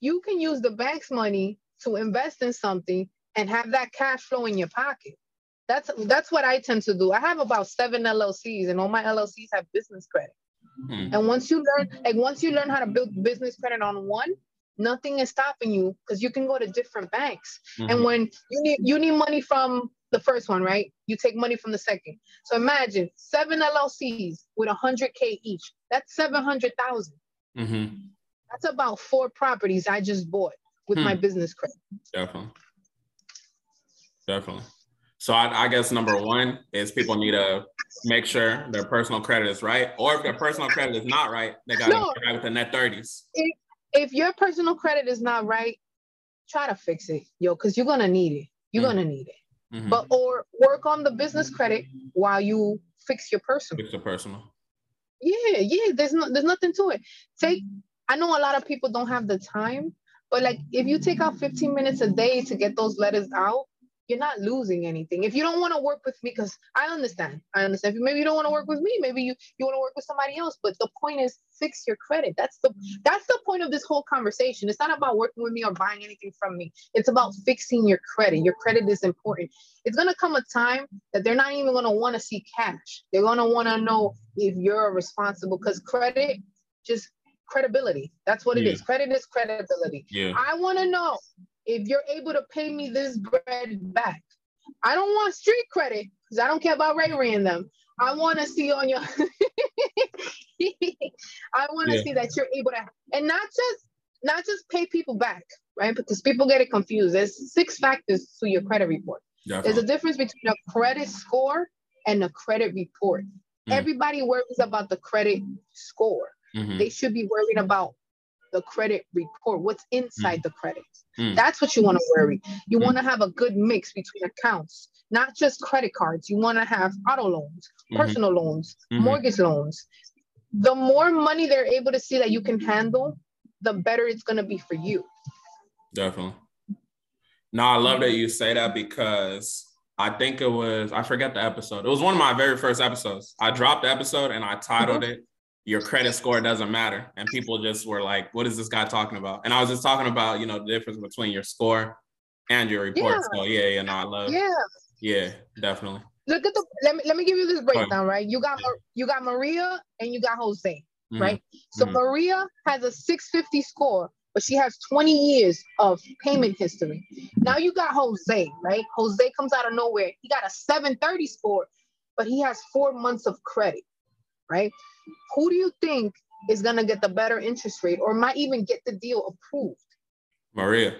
you can use the bank's money to invest in something and have that cash flow in your pocket. That's that's what I tend to do. I have about seven LLCs, and all my LLCs have business credit. Mm-hmm. And once you learn, like once you learn how to build business credit on one, nothing is stopping you because you can go to different banks. Mm-hmm. And when you need you need money from the first one, right? You take money from the second. So imagine seven LLCs with 100K each. That's 700,000. Mm-hmm. That's about four properties I just bought with hmm. my business credit. Definitely. Definitely. So I, I, guess number one is people need to make sure their personal credit is right, or if their personal credit is not right, they got to no, get right with the net thirties. If, if your personal credit is not right, try to fix it, yo, because you're gonna need it. You're mm-hmm. gonna need it mm-hmm. but or work on the business credit while you fix your personal. Fix the personal. Yeah, yeah. There's no, there's nothing to it. Take. I know a lot of people don't have the time, but like if you take out 15 minutes a day to get those letters out, you're not losing anything. If you don't want to work with me, because I understand, I understand. Maybe you don't want to work with me. Maybe you you want to work with somebody else. But the point is, fix your credit. That's the that's the point of this whole conversation. It's not about working with me or buying anything from me. It's about fixing your credit. Your credit is important. It's gonna come a time that they're not even gonna want to see cash. They're gonna want to know if you're responsible because credit just credibility. That's what it yeah. is. Credit is credibility. Yeah. I want to know if you're able to pay me this bread back. I don't want street credit because I don't care about Ray Ray and them. I want to see on your. *laughs* I want to yeah. see that you're able to, and not just not just pay people back, right? Because people get it confused. There's six factors to your credit report. Definitely. There's a difference between a credit score and a credit report. Mm. Everybody worries about the credit score. Mm-hmm. They should be worried about the credit report, what's inside mm. the credit. Mm. That's what you want to worry. You mm. want to have a good mix between accounts, not just credit cards. You want to have auto loans, mm-hmm. personal loans, mm-hmm. mortgage loans. The more money they're able to see that you can handle, the better it's going to be for you. Definitely. No, I love that you say that because I think it was, I forget the episode. It was one of my very first episodes. I dropped the episode and I titled mm-hmm. it your credit score doesn't matter. And people just were like, what is this guy talking about? And I was just talking about, you know, the difference between your score and your report. Yeah. So yeah, yeah, no, I love Yeah. Yeah, definitely. Look at the let me let me give you this breakdown, right? You got you got Maria and you got Jose, mm-hmm. right? So mm-hmm. Maria has a 650 score, but she has 20 years of payment history. Now you got Jose, right? Jose comes out of nowhere. He got a 730 score, but he has four months of credit, right? Who do you think is gonna get the better interest rate or might even get the deal approved? Maria.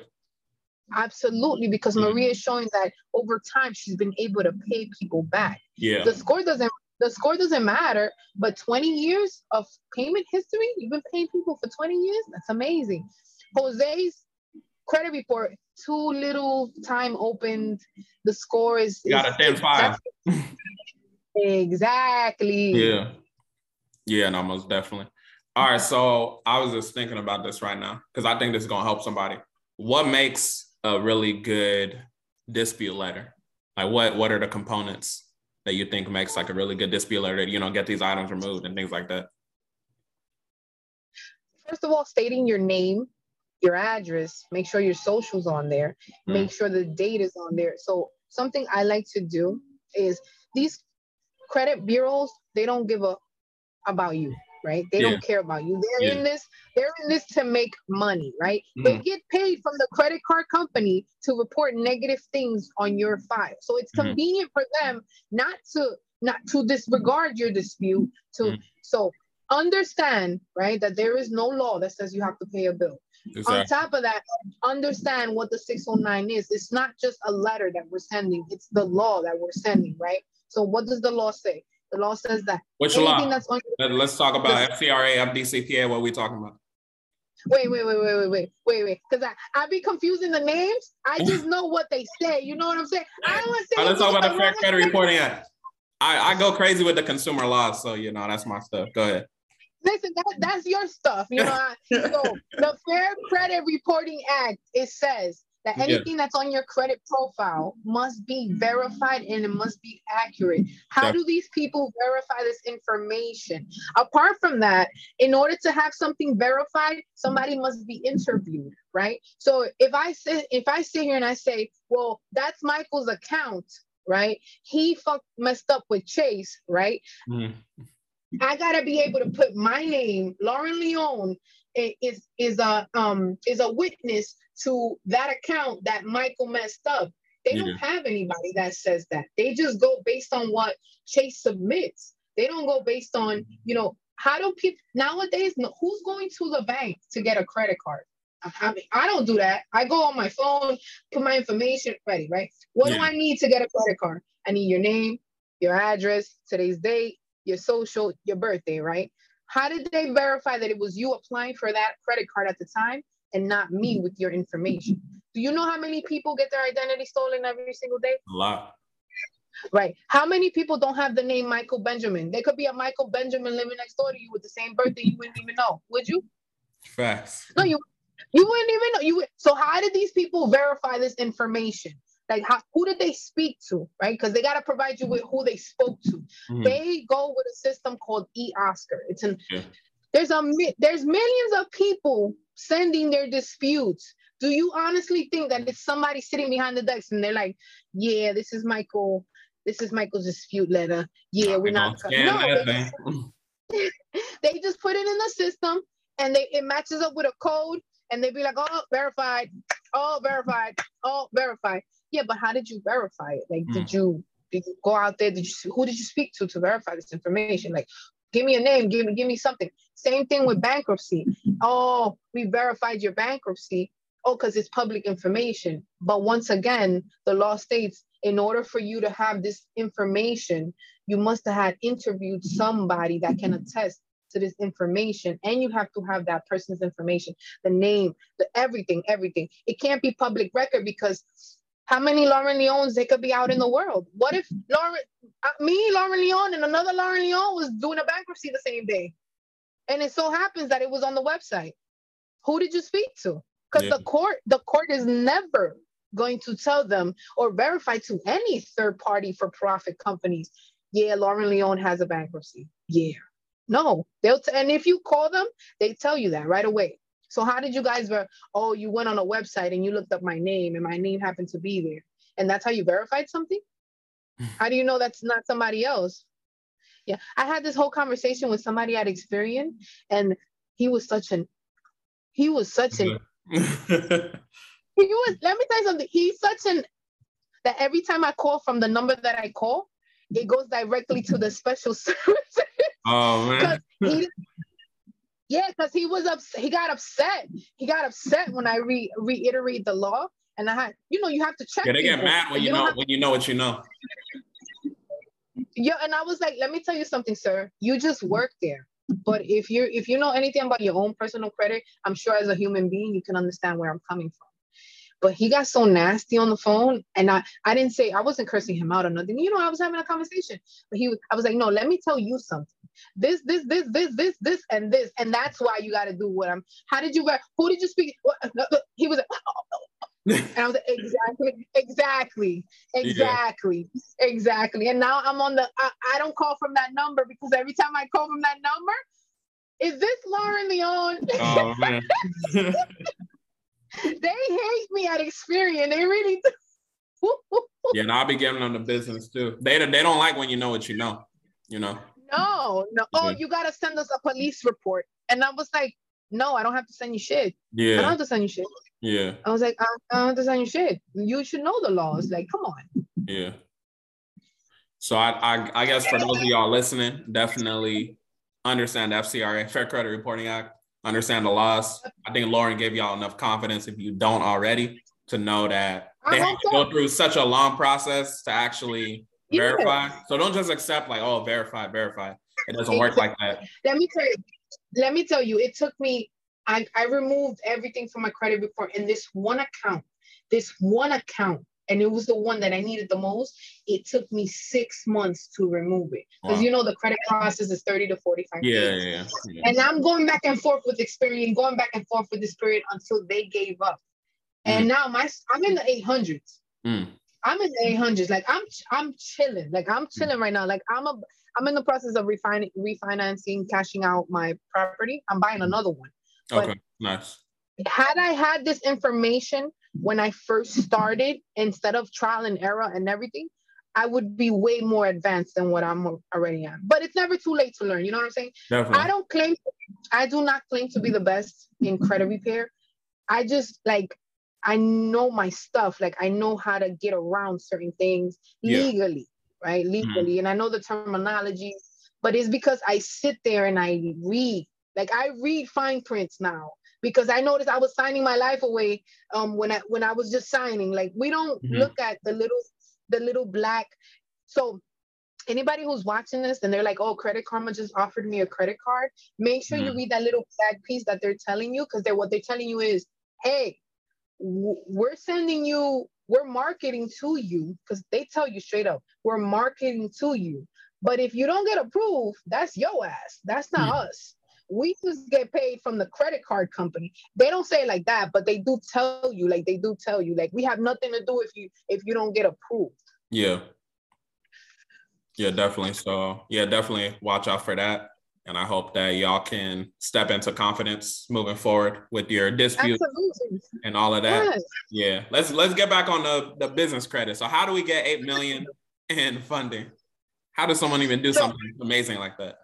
Absolutely, because mm-hmm. Maria is showing that over time she's been able to pay people back. Yeah. The score doesn't the score doesn't matter, but 20 years of payment history, you've been paying people for 20 years. That's amazing. Jose's credit report, too little time opened. The score is, you got a 10 5. exactly. *laughs* Yeah. Yeah, no, most definitely. All right. So I was just thinking about this right now because I think this is going to help somebody. What makes a really good dispute letter? Like what what are the components that you think makes like a really good dispute letter, you know, get these items removed and things like that? First of all, stating your name, your address, make sure your socials on there, mm. make sure the date is on there. So something I like to do is these credit bureaus, they don't give a about you right? They yeah. don't care about you. They're yeah. in this, they're in this to make money, right? Mm. They get paid from the credit card company to report negative things on your file. So it's mm. convenient for them not to not to disregard your dispute. To mm. so understand, right, that there is no law that says you have to pay a bill. Exactly. On top of that, understand what the 609 is. It's not just a letter that we're sending, it's the law that we're sending, right? So what does the law say? The law says that. Which law? That's on Let's talk about FCRA, FDCPA. What are we talking about? Wait, wait, wait, wait, wait, wait, wait, wait. Because I, I be confusing the names. I *laughs* just know what they say. You know what I'm saying? I don't want to say. let's talk about the Fair Credit Reporting Act. I, I go crazy with the consumer laws, so you know that's my stuff. Go ahead. Listen, that, that's your stuff. You know, *laughs* I, so the Fair Credit Reporting Act it says that anything yeah. that's on your credit profile must be verified and it must be accurate. How do these people verify this information? Apart from that, in order to have something verified, somebody must be interviewed, right? So if I sit if I sit here and I say, well, that's Michael's account, right? He fucked messed up with Chase, right? Mm. I gotta be able to put my name, Lauren Leon, is is a um is a witness to that account that Michael messed up. They don't have anybody that says that. They just go based on what Chase submits. They don't go based on, mm-hmm. you know, how do people nowadays who's going to the bank to get a credit card? I mean, I don't do that. I go on my phone, put my information ready, right? What yeah. do I need to get a credit card? I need your name, your address, today's date, your social, your birthday, right? How did they verify that it was you applying for that credit card at the time and not me with your information? Do you know how many people get their identity stolen every single day? A lot. Right. How many people don't have the name Michael Benjamin? There could be a Michael Benjamin living next door to you with the same birthday you wouldn't even know, would you? Facts. No, you you wouldn't even know. You would, so how did these people verify this information? like how, who did they speak to right because they got to provide you with who they spoke to mm-hmm. they go with a system called e-OSCAR it's an yeah. there's a there's millions of people sending their disputes do you honestly think that it's somebody sitting behind the desk and they're like yeah this is michael this is michael's dispute letter yeah we're not no, they just, *laughs* they just put it in the system and they it matches up with a code and they'd be like oh verified oh verified oh verified yeah, but how did you verify it? Like, mm. did you did you go out there? Did you who did you speak to to verify this information? Like, give me a name, give me give me something. Same thing with bankruptcy. *laughs* Oh, we verified your bankruptcy. Oh, because it's public information. But once again, the law states in order for you to have this information, you must have had interviewed somebody that can attest to this information and you have to have that person's information the name the everything everything it can't be public record because how many Lauren Leons they could be out in the world? What if Lauren, uh, me, Lauren Leon, and another Lauren Leon was doing a bankruptcy the same day, and it so happens that it was on the website. Who did you speak to? Because yeah. the court, the court is never going to tell them or verify to any third party for profit companies. Yeah, Lauren Leon has a bankruptcy. Yeah, no, they'll t- and if you call them, they tell you that right away. So how did you guys ver- oh you went on a website and you looked up my name and my name happened to be there and that's how you verified something? *laughs* How do you know that's not somebody else? Yeah, I had this whole conversation with somebody at Experian, and he was such an he was such an *laughs* he was. Let me tell you something. He's such an that every time I call from the number that I call, it goes directly to the special *laughs* service. oh man. Yeah, because he was upset. He got upset. He got upset when I re- reiterate the law, and I had, you know, you have to check. Yeah, they get mad when you, you know when you know what you know. Yeah, and I was like, let me tell you something, sir. You just work there. But if you if you know anything about your own personal credit, I'm sure as a human being you can understand where I'm coming from. But he got so nasty on the phone, and I I didn't say I wasn't cursing him out or nothing. You know, I was having a conversation. But he was I was like, no, let me tell you something. This this this this this this and this, and that's why you got to do what I'm. How did you? Who did you speak? He was like, oh, oh, oh, *laughs* and I was like, exactly, exactly, exactly, yeah. exactly. And now I'm on the, I, I, don't call from that number because every time I call from that number, is this Lauren Leon? Oh, man. *laughs* *laughs* *laughs* they hate me at Experian. They really do. *laughs* yeah, and I'll be giving them the business too. They, they don't like when you know what you know, you know? No, no. Oh, you got to send us a police report. And I was like, no, I don't have to send you shit. Yeah. I don't have to send you shit. Yeah. I was like, I, I don't have to send you shit. You should know the laws. Like, come on. Yeah. So I, I, I guess for those of y'all listening, definitely understand the FCRA, Fair Credit Reporting Act, understand the laws. I think Lauren gave y'all enough confidence if you don't already to know that they have to go through such a long process to actually yeah. verify. So don't just accept like, oh, verify, verify. It doesn't work like that. Let me tell you, let me tell you, it took me I, I removed everything from my credit report in this one account, this one account, and it was the one that I needed the most. It took me six months to remove it because wow. you know the credit process is 30 to 45 yeah, days. Yeah, yeah, And I'm going back and forth with Experian, going back and forth with this period until they gave up. And mm. now my I'm in the 800s. Mm. I'm in the 800s. Like I'm I'm chilling. Like I'm chilling right now. Like I'm a I'm in the process of refining refinancing, cashing out my property. I'm buying mm. another one. Okay, nice. Had I had this information when I first started, instead of trial and error and everything, I would be way more advanced than what I'm already am. But it's never too late to learn. You know what I'm saying? Definitely. I don't claim, I do not claim to be the best in credit repair. I just like, I know my stuff. Like I know how to get around certain things yeah. legally, right? Legally, mm-hmm. and I know the terminology. But it's because I sit there and I read like I read fine prints now because I noticed I was signing my life away um, when I when I was just signing. Like we don't mm-hmm. look at the little the little black. So anybody who's watching this and they're like, "Oh, Credit Karma just offered me a credit card," make sure mm-hmm. you read that little black piece that they're telling you because they're what they're telling you is, "Hey, w- we're sending you." We're marketing to you because they tell you straight up, we're marketing to you. But if you don't get approved, that's your ass. That's not mm-hmm. us we just get paid from the credit card company. They don't say it like that, but they do tell you, like they do tell you, like we have nothing to do if you if you don't get approved. Yeah. Yeah, definitely. So yeah, definitely watch out for that. And I hope that y'all can step into confidence moving forward with your dispute Absolutely. and all of that. Yes. Yeah. Let's let's get back on the, the business credit. So how do we get eight million in funding? How does someone even do so, something amazing like that?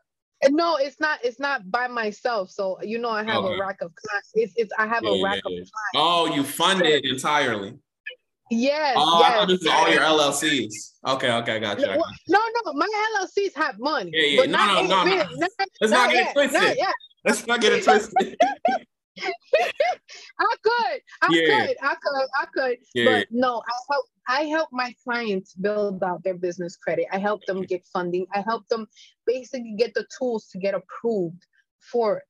No, it's not. It's not by myself. So you know, I have okay. a rack of clients. It's, it's I have yeah, a rack yeah, of clients. Oh, you funded entirely. Yes. Oh, yes, I thought this was all your LLCs. Okay, okay, gotcha. No, no, no, my LLCs have money. Yeah, yeah. no, no, no, no. Let's not, not get it twisted. Not Let's not get it *laughs* twisted. *laughs* I could, I yeah. could, I could, I could, yeah. but no, I help, I help my clients build out their business credit. I help them get funding. I help them basically get the tools to get approved for.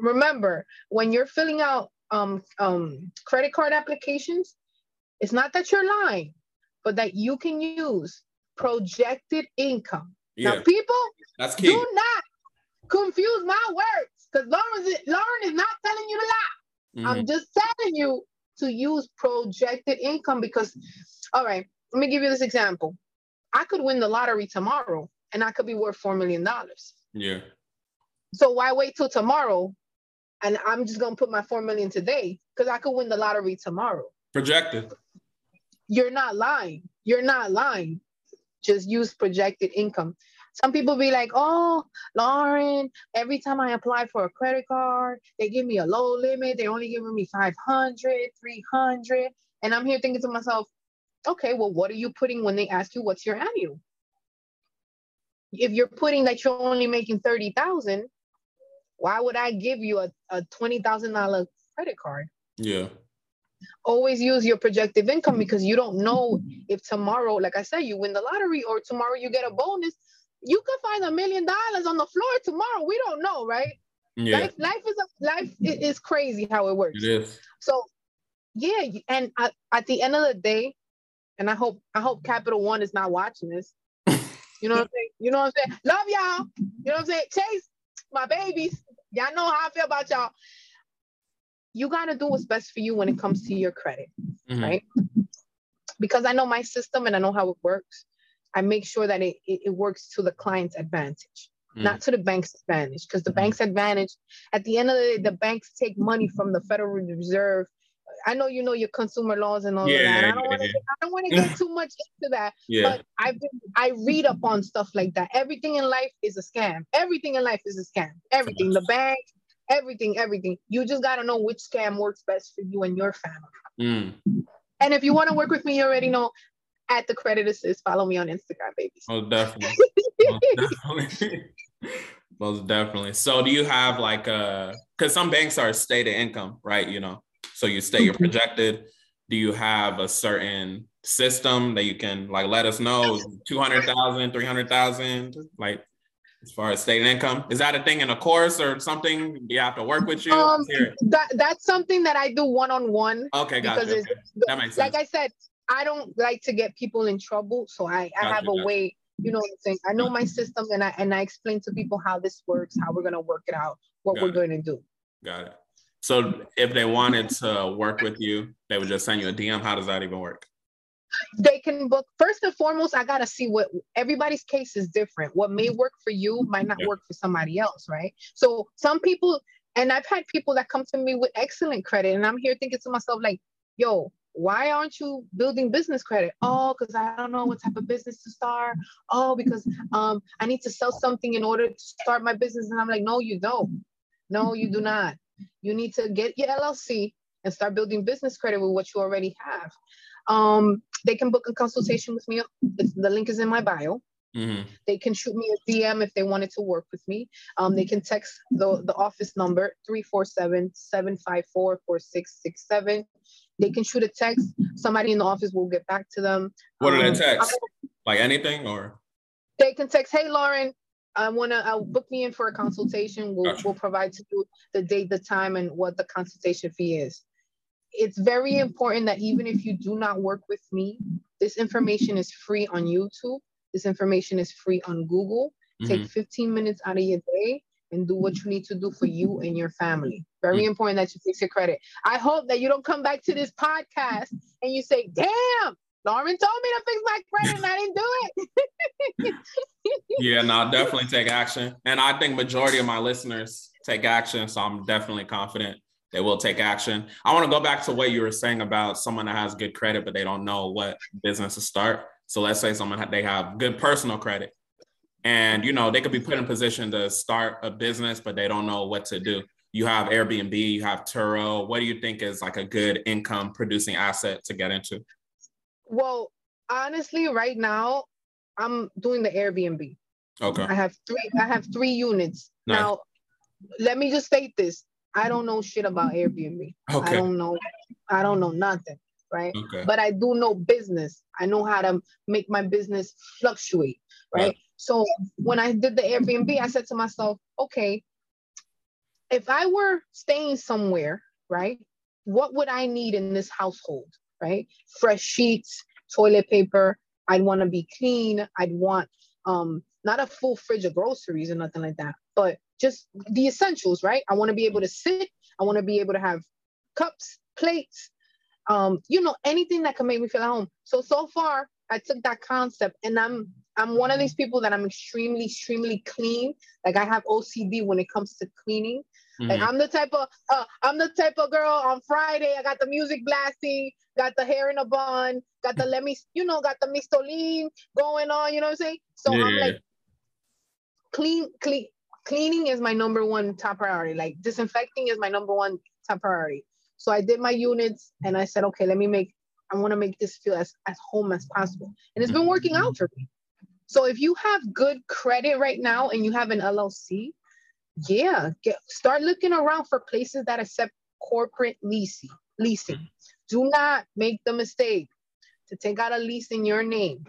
Remember, when you're filling out um, um, credit card applications, it's not that you're lying, but that you can use projected income. Yeah. Now, people That's key. do not confuse my words because Lauren is, Lauren is not telling you to lie. Mm-hmm. I'm just telling you to use projected income because, all right, let me give you this example. I could win the lottery tomorrow and I could be worth $4 million. Yeah. So why wait till tomorrow? And I'm just going to put my 4 million today because I could win the lottery tomorrow. Projected. You're not lying. You're not lying. just use projected income. Some people be like, oh, Lauren, every time I apply for a credit card, they give me a low limit. They're only giving me 500, 300. And I'm here thinking to myself, okay, well, what are you putting when they ask you what's your annual? If you're putting that you're only making 30,000, why would I give you a, a $20,000 credit card? Yeah. Always use your projected income because you don't know if tomorrow, like I said, you win the lottery or tomorrow you get a bonus. You could find a million dollars on the floor tomorrow. We don't know, right? Yeah. Life, life is a, life is crazy how it works. It is. So, yeah, and at, at the end of the day, and I hope I hope Capital One is not watching this. *laughs* You know what I'm saying? You know what I'm saying? Love y'all. You know what I'm saying? Chase, my babies. Y'all know how I feel about y'all. You gotta do what's best for you when it comes to your credit, Mhm. right? Because I know my system and I know how it works. I make sure that it, it, works to the client's advantage, Mm. not to the bank's advantage. Because the Mhm. bank's advantage, at the end of the day, the banks take money from the Federal Reserve. I know you know your consumer laws and all of that. Yeah, I don't want to. yeah. I don't want to get *laughs* too much into that. Yeah. But I've been, I read up on stuff like that. Everything in life is a scam. Everything in life is a scam. Everything, the bank, everything, everything. You just gotta know which scam works best for you and your family. Mm. And if you want to work with me, you already know at the credit assist. Follow me on Instagram, babies. *laughs* Most definitely. Most *laughs* definitely. Most definitely. So do you have like a because some banks are stated income, right? You know, so you state your Mhm. projected. Do you have a certain system that you can like let us know 200,000, 300,000, like as far as state income? Is that a thing in a course or something? Do you have to work with you? Um, Let's hear it. That that's something that I do one on one Okay, gotcha. okay. That makes sense. like. I said, I don't like to get people in trouble, so I, I Gotcha, have a gotcha. way. You know what I'm saying? I know my system, and I and I explain to people how this works, how we're gonna work it out, what Got we're it. going to do. Got it. So if they wanted to work with you, they would just send you a DM. How does that even work? They can book first and foremost. I gotta see what everybody's case is different. What may work for you might not Yeah. work for somebody else, right? So some people, and I've had people that come to me with excellent credit, and I'm here thinking to myself like, "Yo, why aren't you building business credit? Oh, because I don't know what type of business to start. Oh, because um I need to sell something in order to start my business. And I'm like, no, you don't. No, you do not. You need to get your LLC and start building business credit with what you already have. Um, they can book a consultation with me. The link is in my bio. Mhm. They can shoot me a DM if they wanted to work with me. Um, they can text the, the office number 347-754-4667. They can shoot a text. Somebody in the office will get back to them. What do Um, they text? Like anything or? They can text, hey Lauren, I wanna uh, book me in for a consultation. We'll, Gotcha. we'll provide to you the date, the time, and what the consultation fee is. It's very important that even if you do not work with me, this information is free on YouTube. This information is free on Google. Take Mhm. 15 minutes out of your day and do what you need to do for you and your family. Very Mm. important that you fix your credit. I hope that you don't come back to this podcast and you say, damn, Lauren told me to fix my credit and I didn't do it. *laughs* Yeah, no, definitely take action. And I think majority of my listeners take action. So I'm definitely confident they will take action. I want to go back to what you were saying about someone that has good credit, but they don't know what business to start. So let's say someone they have good personal credit. And you know, they could be put in position to start a business, but they don't know what to do. You have Airbnb, you have Turo. What do you think is like a good income producing asset to get into? Well, honestly, right now, I'm doing the Airbnb. Okay. I have three. I have three units Nice. now. Let me just state this: I don't know shit about Airbnb. Okay. I don't know. I don't know nothing, right? Okay. But I do know business. I know how to make my business fluctuate, right? Right. So when I did the Airbnb, I said to myself, okay, if I were staying somewhere, right, what would I need in this household, right? Fresh sheets, toilet paper. I'd want to be clean. I'd want um not a full fridge of groceries or nothing like that, but just the essentials, right? I want to be able to sit. I want to be able to have cups, plates, um, you know, anything that can make me feel at home. So so far, I took that concept and I'm I'm one of these people that I'm extremely, extremely clean. Like I have OCD when it comes to cleaning. Mm-hmm. Like I'm the type of uh, I'm the type of girl on Friday. I got the music blasting, got the hair in a bun, got the let me, you know, got the Mistolin going on. You know what I'm saying? So yeah. I'm like, clean, clean, cleaning is my number one top priority. Like disinfecting is my number one top priority. So I did my units and I said, okay, let me make. I want to make this feel as as home as possible, and it's been mm-hmm. working out for me. So if you have good credit right now and you have an LLC, yeah, get, start looking around for places that accept corporate leasing. Leasing. Do not make the mistake to take out a lease in your name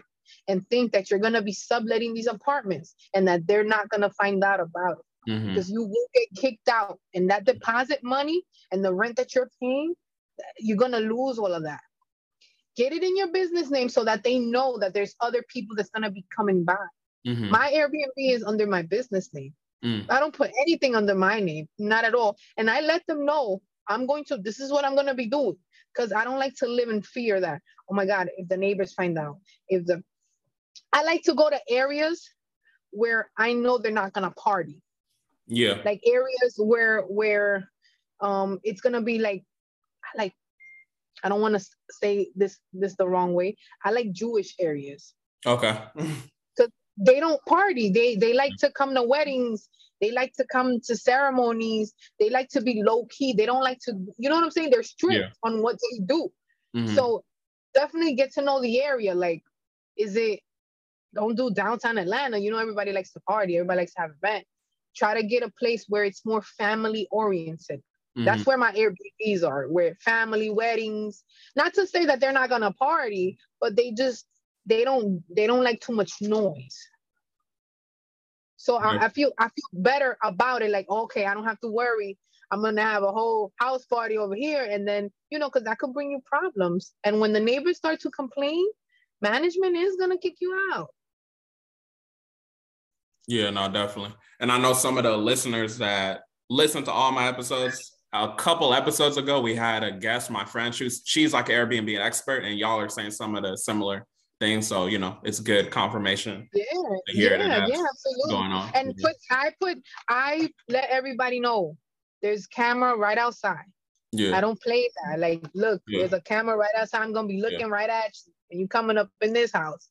and think that you're going to be subletting these apartments and that they're not going to find out about it. Mm-hmm. Because you will get kicked out, and that deposit money and the rent that you're paying, you're going to lose all of that. Get it in your business name so that they know that there's other people that's going to be coming by. Mm-hmm. My Airbnb is under my business name. Mm. I don't put anything under my name, not at all. And I let them know I'm going to, this is what I'm going to be doing. Because I don't like to live in fear that, oh my God, if the neighbors find out, if the, I like to go to areas where I know they're not going to party. Yeah. Like areas where, where, um, it's going to be like, like, I don't want to say this, this the wrong way. I like Jewish areas. Okay. *laughs* Because they don't party. They they like to come to weddings. They like to come to ceremonies. They like to be low key. They don't like to, you know what I'm saying? They're strict yeah. on what they do. Mm-hmm. So definitely get to know the area. Like, is it don't do downtown Atlanta? You know, everybody likes to party, everybody likes to have event. Try to get a place where it's more family oriented. Mm-hmm. That's where my Airbnbs are, where family weddings. Not to say that they're not gonna party, but they just they don't they don't like too much noise. So I, I, feel I feel better about it. Like okay, I don't have to worry. I'm gonna have a whole house party over here, and then you know, because that could bring you problems. And when the neighbors start to complain, management is gonna kick you out. Yeah, no, definitely. And I know some of the listeners that listen to all my episodes. A couple episodes ago, we had a guest, my friend. She's she's like an Airbnb expert, and y'all are saying some of the similar things. So you know, it's good confirmation. Yeah, yeah, yeah, absolutely. Going on. And put I put I let everybody know there's camera right outside. Yeah. I don't play that. Like, look, yeah. there's a camera right outside. I'm gonna be looking yeah. right at you, and you coming up in this house.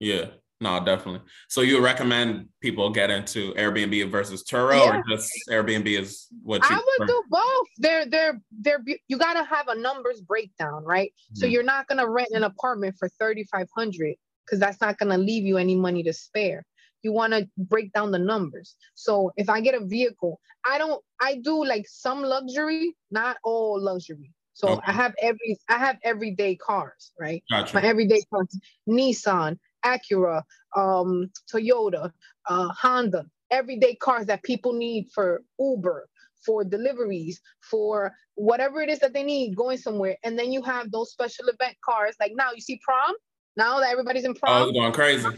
Yeah. No, definitely. So you recommend people get into Airbnb versus Turo, yeah. or just Airbnb is what you? I would do both. They're they're they're you got to have a numbers breakdown, right? Mm-hmm. So you're not gonna rent an apartment for thirty five hundred because that's not gonna leave you any money to spare. You want to break down the numbers. So if I get a vehicle, I don't. I do like some luxury, not all luxury. So okay. I have every I have everyday cars, right? Gotcha. My everyday cars, Nissan, Acura, um, Toyota, uh, Honda, everyday cars that people need for Uber, for deliveries, for whatever it is that they need going somewhere. And then you have those special event cars. Like now, you see prom. Now that everybody's in prom, oh, going crazy.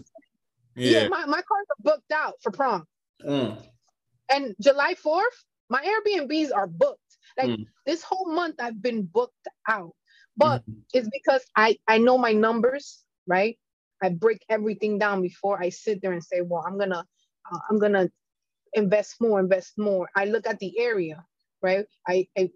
Yeah, yeah my, my cars are booked out for prom. Mm. And July 4th, my Airbnbs are booked. Like mm. this whole month, I've been booked out. But mm. it's because I I know my numbers, right? I break everything down before I sit there and say, well, I'm gonna, uh, I'm gonna invest more, invest more. I look at the area, right? I, I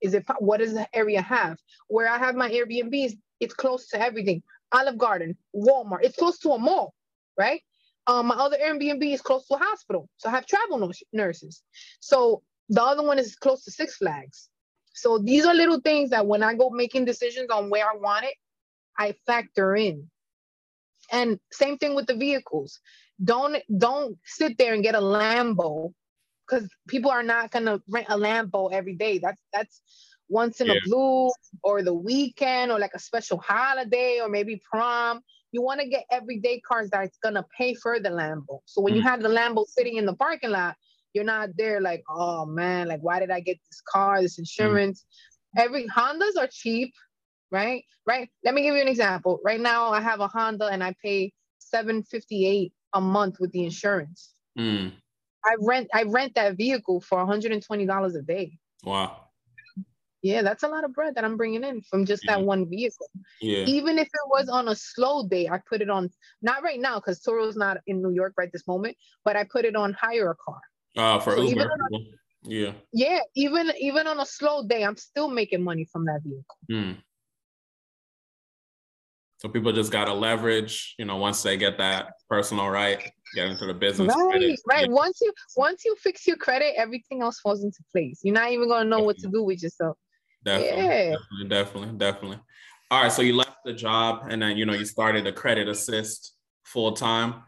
is it what does the area have? Where I have my Airbnbs, it's close to everything. Olive Garden, Walmart, it's close to a mall, right? Um, my other Airbnb is close to a hospital, so I have travel nurses. So the other one is close to Six Flags. So these are little things that when I go making decisions on where I want it, I factor in. And same thing with the vehicles. Don't don't sit there and get a Lambo because people are not gonna rent a Lambo every day. That's that's once in yeah. a blue or the weekend or like a special holiday or maybe prom. You want to get everyday cars that's gonna pay for the Lambo. So when mm. you have the Lambo sitting in the parking lot, you're not there like, oh man, like why did I get this car, this mm. insurance? Mm. Every Hondas are cheap right? Right. Let me give you an example. Right now, I have a Honda and I pay seven fifty eight a month with the insurance. Mm. I rent I rent that vehicle for one hundred and twenty dollars a day. Wow. Yeah, that's a lot of bread that I'm bringing in from just that one vehicle. Yeah. Even if it was on a slow day, I put it on, not right now because Turo's not in New York right this moment, but I put it on HyreCar. Uh, for So Uber. Yeah. Yeah, even even on a slow day, I'm still making money from that vehicle. Mm. So people just gotta leverage, you know, once they get that personal right, get into the business. Right, credit. right. Once you once you fix your credit, everything else falls into place. You're not even gonna know what to do with yourself. Definitely, Yeah. definitely, definitely, definitely. All right, so you left the job and then you know you started a credit assist full time.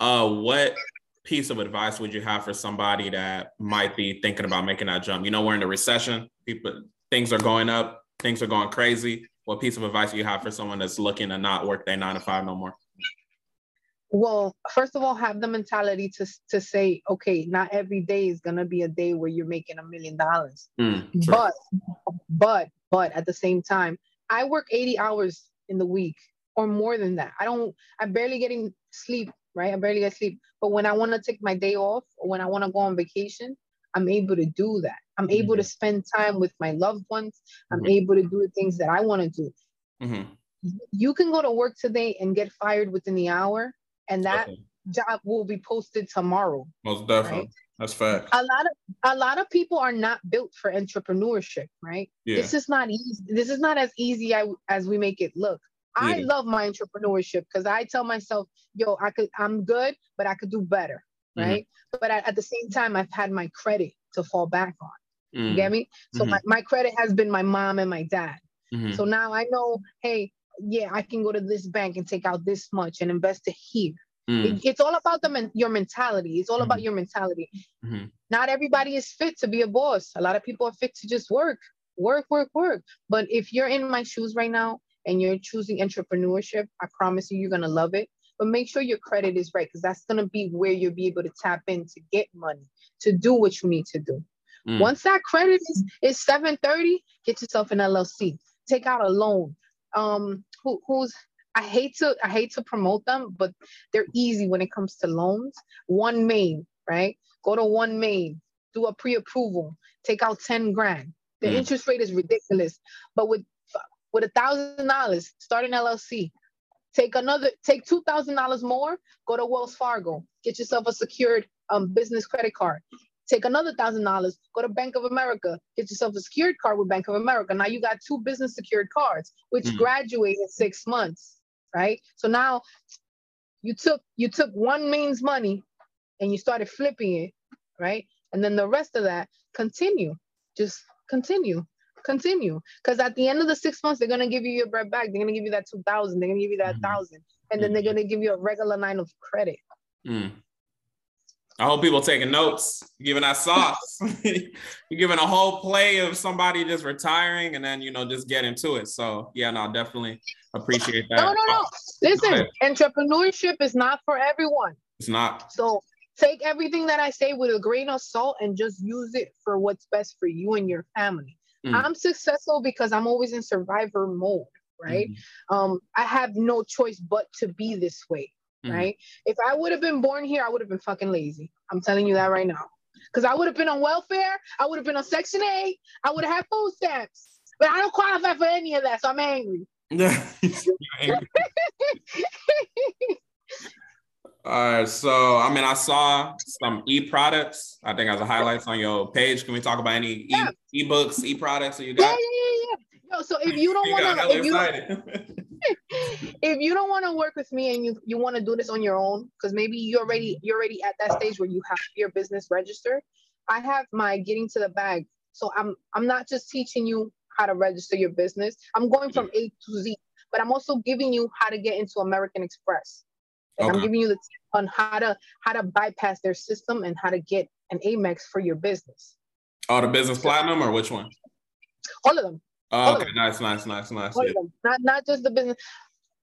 Uh, what piece of advice would you have for somebody that might be thinking about making that jump? You know, we're in a recession. People, things are going up. Things are going crazy. What piece of advice do you have for someone that's looking to not work their nine to five no more? Well, first of all, have the mentality to to say, okay, not every day is gonna be a day where you're making a million dollars. Mm. But but but at the same time, I work 80 hours in the week or more than that. I don't I'm barely getting sleep, right? I barely get sleep. But when I want to take my day off or when I want to go on vacation, I'm able to do that. I'm able to spend time with my loved ones. I'm Mhm. able to do the things that I want to do. Mhm. You can go to work today and get fired within the hour, and that Definitely. job will be posted tomorrow. most definitely. That's fact. A lot of a lot of people are not built for entrepreneurship, right? Yeah. This is not easy. This is not as easy as we make it look. I love my entrepreneurship because I tell myself, yo, I could, I'm good, but I could do better, Mhm. right? But at, at the same time, I've had my credit to fall back on. You Mm, get me? So Mhm. my, my credit has been my mom and my dad. mhm. So now I know, hey, yeah, I can go to this bank and take out this much and invest it here. Mm, It- it's all about the men- your mentality. It's all about Mhm. your mentality. mhm. Not everybody is fit to be a boss. A lot of people are fit to just work, work, work, work. But if you're in my shoes right now and you're choosing entrepreneurship, I promise you, you're gonna love it. But make sure your credit is right because that's gonna be where you'll be able to tap in to get money to do what you need to do. Mm. Once that credit is is 730, get yourself an LLC. Take out a loan. Um, who, who's I hate to I hate to promote them, but they're easy when it comes to loans. OneMain, right? Go to OneMain, do a pre-approval, take out 10 grand. The Mm. interest rate is ridiculous, but with with a thousand dollars, start an LLC. Take another, take two thousand dollars more. Go to Wells Fargo, get yourself a secured um, business credit card. Take another thousand dollars. Go to Bank of America, get yourself a secured card with Bank of America. Now you got two business secured cards, which Mm. graduate in six months, right? So now you took you took OneMain's money and you started flipping it, right? And then the rest of that continue, just continue, continue. Because at the end of the six months, they're gonna give you your bread back. They're gonna give you that two thousand. They're gonna give you that Mhm. thousand, and then they're gonna give you a regular line of credit. Mm. I hope people taking notes, giving that sauce. *laughs* You're giving a whole play of somebody just retiring and then, you know, just get into it. So, yeah, no, definitely appreciate that. No, no, no. Listen, entrepreneurship is not for everyone. It's not. So take everything that I say with a grain of salt and just use it for what's best for you and your family. Mm. I'm successful because I'm always in survivor mode, right? Mhm. Um, I have no choice but to be this way, Mhm. right? If I would have been born here, I would have been fucking lazy. I'm telling you that right now. Because I would have been on welfare, I would have been on Section 8, I would have had food stamps. But I don't qualify for any of that, so I'm angry. *laughs* *laughs* All right. So, I mean, I saw some e products. I think as a highlights on your page. Can we talk about any e Yeah. e-books, e products that you Yeah, yeah, got? yeah, yeah. Yo, so if you don't want to, if you excited. if you don't *laughs* want to work with me and you you want to do this on your own because maybe you already you're already at that stage where you have your business registered i have my getting to the bag. So i'm i'm not just teaching you how to register your business. I'm going from a to z but i'm also giving you how to get into american express. Like i'm giving you the tip on how to how to bypass their system and how to get an amex for your business. Oh, the business platinum or which one? all of them Oh, okay, nice, nice, nice, nice. Yeah. not not just the business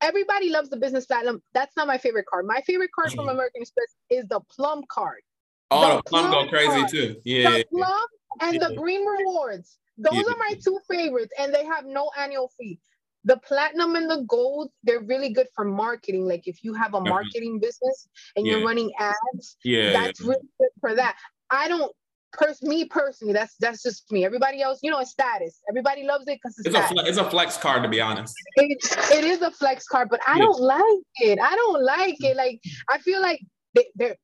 everybody loves the business platinum that's not my favorite card my favorite card from Mhm. american express is the plum card Oh, The the plum go crazy card. too. Yeah. the plum and the green rewards those Yeah. are my two favorites and they have no annual fee the platinum and the gold they're really good for marketing like if you have a Definitely. marketing business and you're running ads Yeah. that's yeah. really good for that i don't pers- me personally, that's that's just me. Everybody else, you know, it's status. Everybody loves it because it's, it's it's a flex card to be honest. It, it is a flex card, but I don't like it. I don't like it. Like I feel like they, they're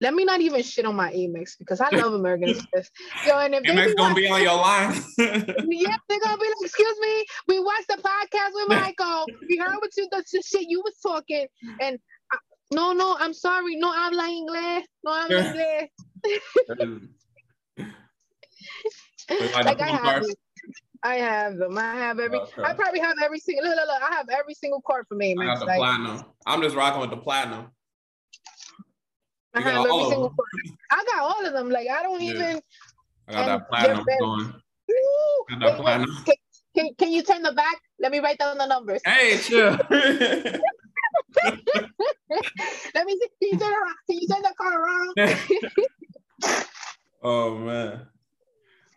let me not even shit on my Amex because I love American *laughs* Express. Yo, and if Amex gonna be on your line. *laughs* yeah, they're gonna be like, "Excuse me, we watched the podcast with *laughs* Michael. We heard what you the shit you was talking, and I, no, no, I'm sorry, no habla inglés, no habla inglés." Like I have, them. I have them. I have every. Okay. I probably have every single. Look, look, look. I have every single card for me. I got the like, platinum. I'm just rocking with the platinum. I have every single card. I got all of them. Like I don't yeah. even. I got that platinum going. Got that platinum. Can, can, can you turn the back? Let me write down the numbers. Hey, sure. *laughs* *laughs* Let me see. Can you turn around? Can you turn the car around? *laughs* oh man.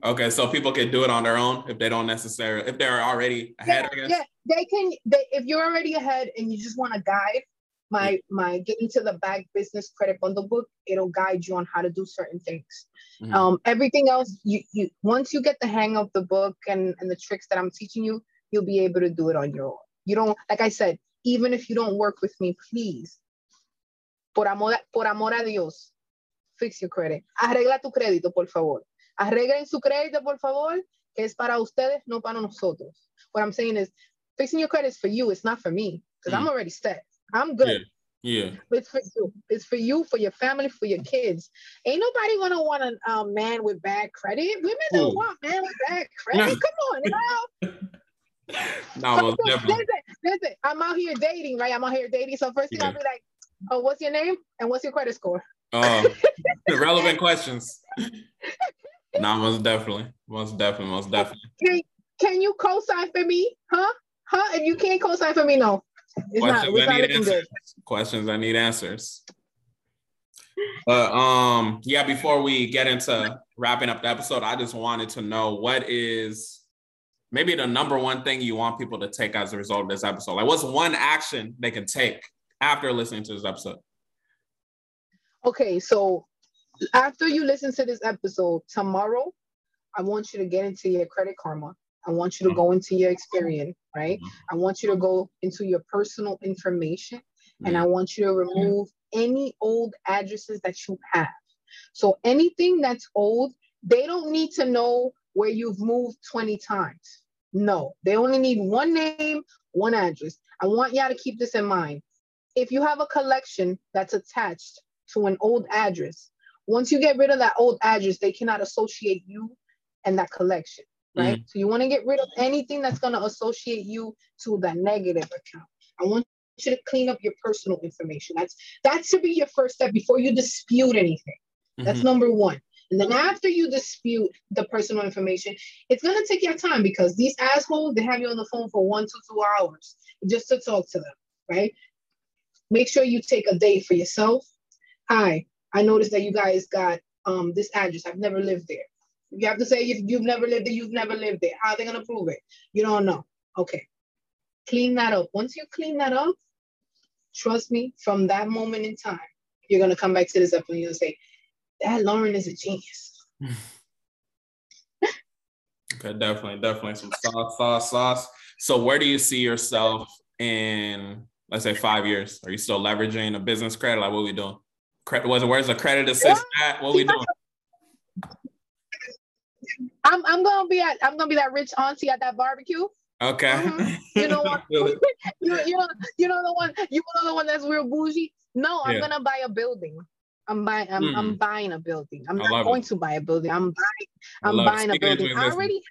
Okay, so people can do it on their own if they don't necessarily if they're already ahead. Yeah, yeah. they can. They, if you're already ahead and you just want to guide, my yeah. my get into the back business credit bundle book. It'll guide you on how to do certain things. Mm-hmm. Um, everything else, you you once you get the hang of the book and and the tricks that I'm teaching you, you'll be able to do it on your own. You don't like I said. Even if you don't work with me, please, por amor por amor a Dios, fix your credit. Arregla tu crédito, por favor. Arreglen su crédito, por favor, que es para ustedes, no para nosotros. What I'm saying is, fixing your credit is for you. It's not for me because mm. I'm already set. I'm good. Yeah. yeah. It's for you. It's for you, for your family, for your kids. Ain't nobody gonna want a um, man with bad credit. Women Ooh. don't want man with bad credit. Come on, know. *laughs* no, well, listen, listen, I'm out here dating, right? I'm out here dating. So first thing yeah. I'll be like, oh, what's your name and what's your credit score? Oh, *laughs* *laughs* relevant questions. *laughs* no, most definitely, most definitely, most definitely. Can, can you co-sign for me, huh? Huh? If you can't co-sign for me, no. It's Questions not, I need answers. Good. Questions I need answers. But um, yeah. Before we get into wrapping up the episode, I just wanted to know what is maybe the number one thing you want people to take as a result of this episode. Like, what's one action they can take after listening to this episode? Okay, so after you listen to this episode tomorrow, I want you to get into your credit karma. I want you to mm-hmm. go into your Experian, right? Mm-hmm. I want you to go into your personal information and I mm-hmm. want you to remove any old addresses that you have. So anything that's old, they don't need to know where you've moved 20 times. No, they only need one name, one address. I want y'all to keep this in mind. If you have a collection that's attached to an old address, once you get rid of that old address, they cannot associate you and that collection, right? Mm-hmm. So you want to get rid of anything that's going to associate you to that negative account. I want you to clean up your personal information. That's that should be your first step before you dispute anything. Mm-hmm. That's number one. And then after you dispute the personal information, it's gonna take your time because these assholes they have you on the phone for one to two hours just to talk to them, right? Make sure you take a day for yourself. Hi, I noticed that you guys got um, this address. I've never lived there. You have to say if you've never lived there, you've never lived there. How are they gonna prove it? You don't know. Okay. Clean that up. Once you clean that up, trust me, from that moment in time, you're gonna come back to this episode and you'll say, that Lauren is a genius. *laughs* okay, definitely, definitely some sauce, sauce, sauce. So where do you see yourself in let's say five years? Are you still leveraging a business credit? Like what are we doing? Credit was where's the credit assist at? What we doing? I'm I'm gonna be at I'm gonna be that rich auntie at that barbecue. Okay. Mm-hmm. You know what? *laughs* *laughs* you, you know you know the one you know the one that's real bougie. No, I'm yeah. gonna buy a building. I'm buying I'm, mm. I'm buying a building. I'm not going it. to buy a building. I'm buying I'm buying a building. I already have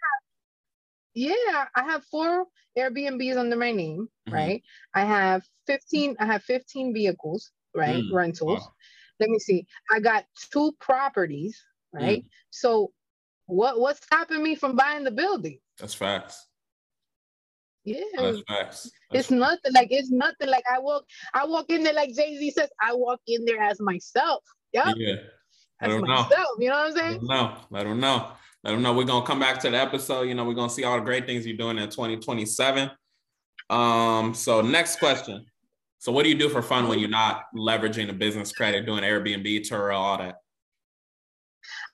yeah, I have four Airbnbs under my name, mm-hmm. right? I have 15 I have 15 vehicles, right? Mm. Rentals. Wow let me see. I got two properties, right? Mm. So what what's stopping me from buying the building? That's facts. Yeah. That's facts. That's it's nothing like it's nothing like I walk I walk in there like Jay-Z says, I walk in there as myself. Yep. Yeah. As myself. Know. You know what I'm saying? No, Let them know. Let them know. We're gonna come back to the episode. You know, we're gonna see all the great things you're doing in 2027. Um, so next question. So what do you do for fun when you're not leveraging a business credit, doing Airbnb, Turo, all that?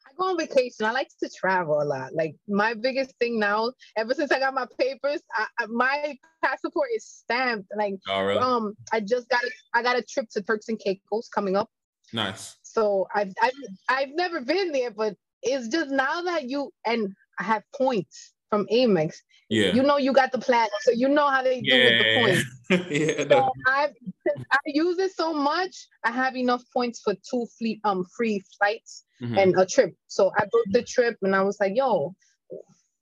I go on vacation. I like to travel a lot. Like my biggest thing now, ever since I got my papers, I, my passport is stamped. Like, Oh, really? um, I just got I got a trip to Turks and Caicos coming up. nice. So I've I've I've never been there, but it's just now that you and I have points from Amex. Yeah. You know you got the plan, so you know how they do with the points. *laughs* yeah. So I I use it so much. I have enough points for two fleet um free flights Mhm. and a trip. So I booked the trip and I was like, yo,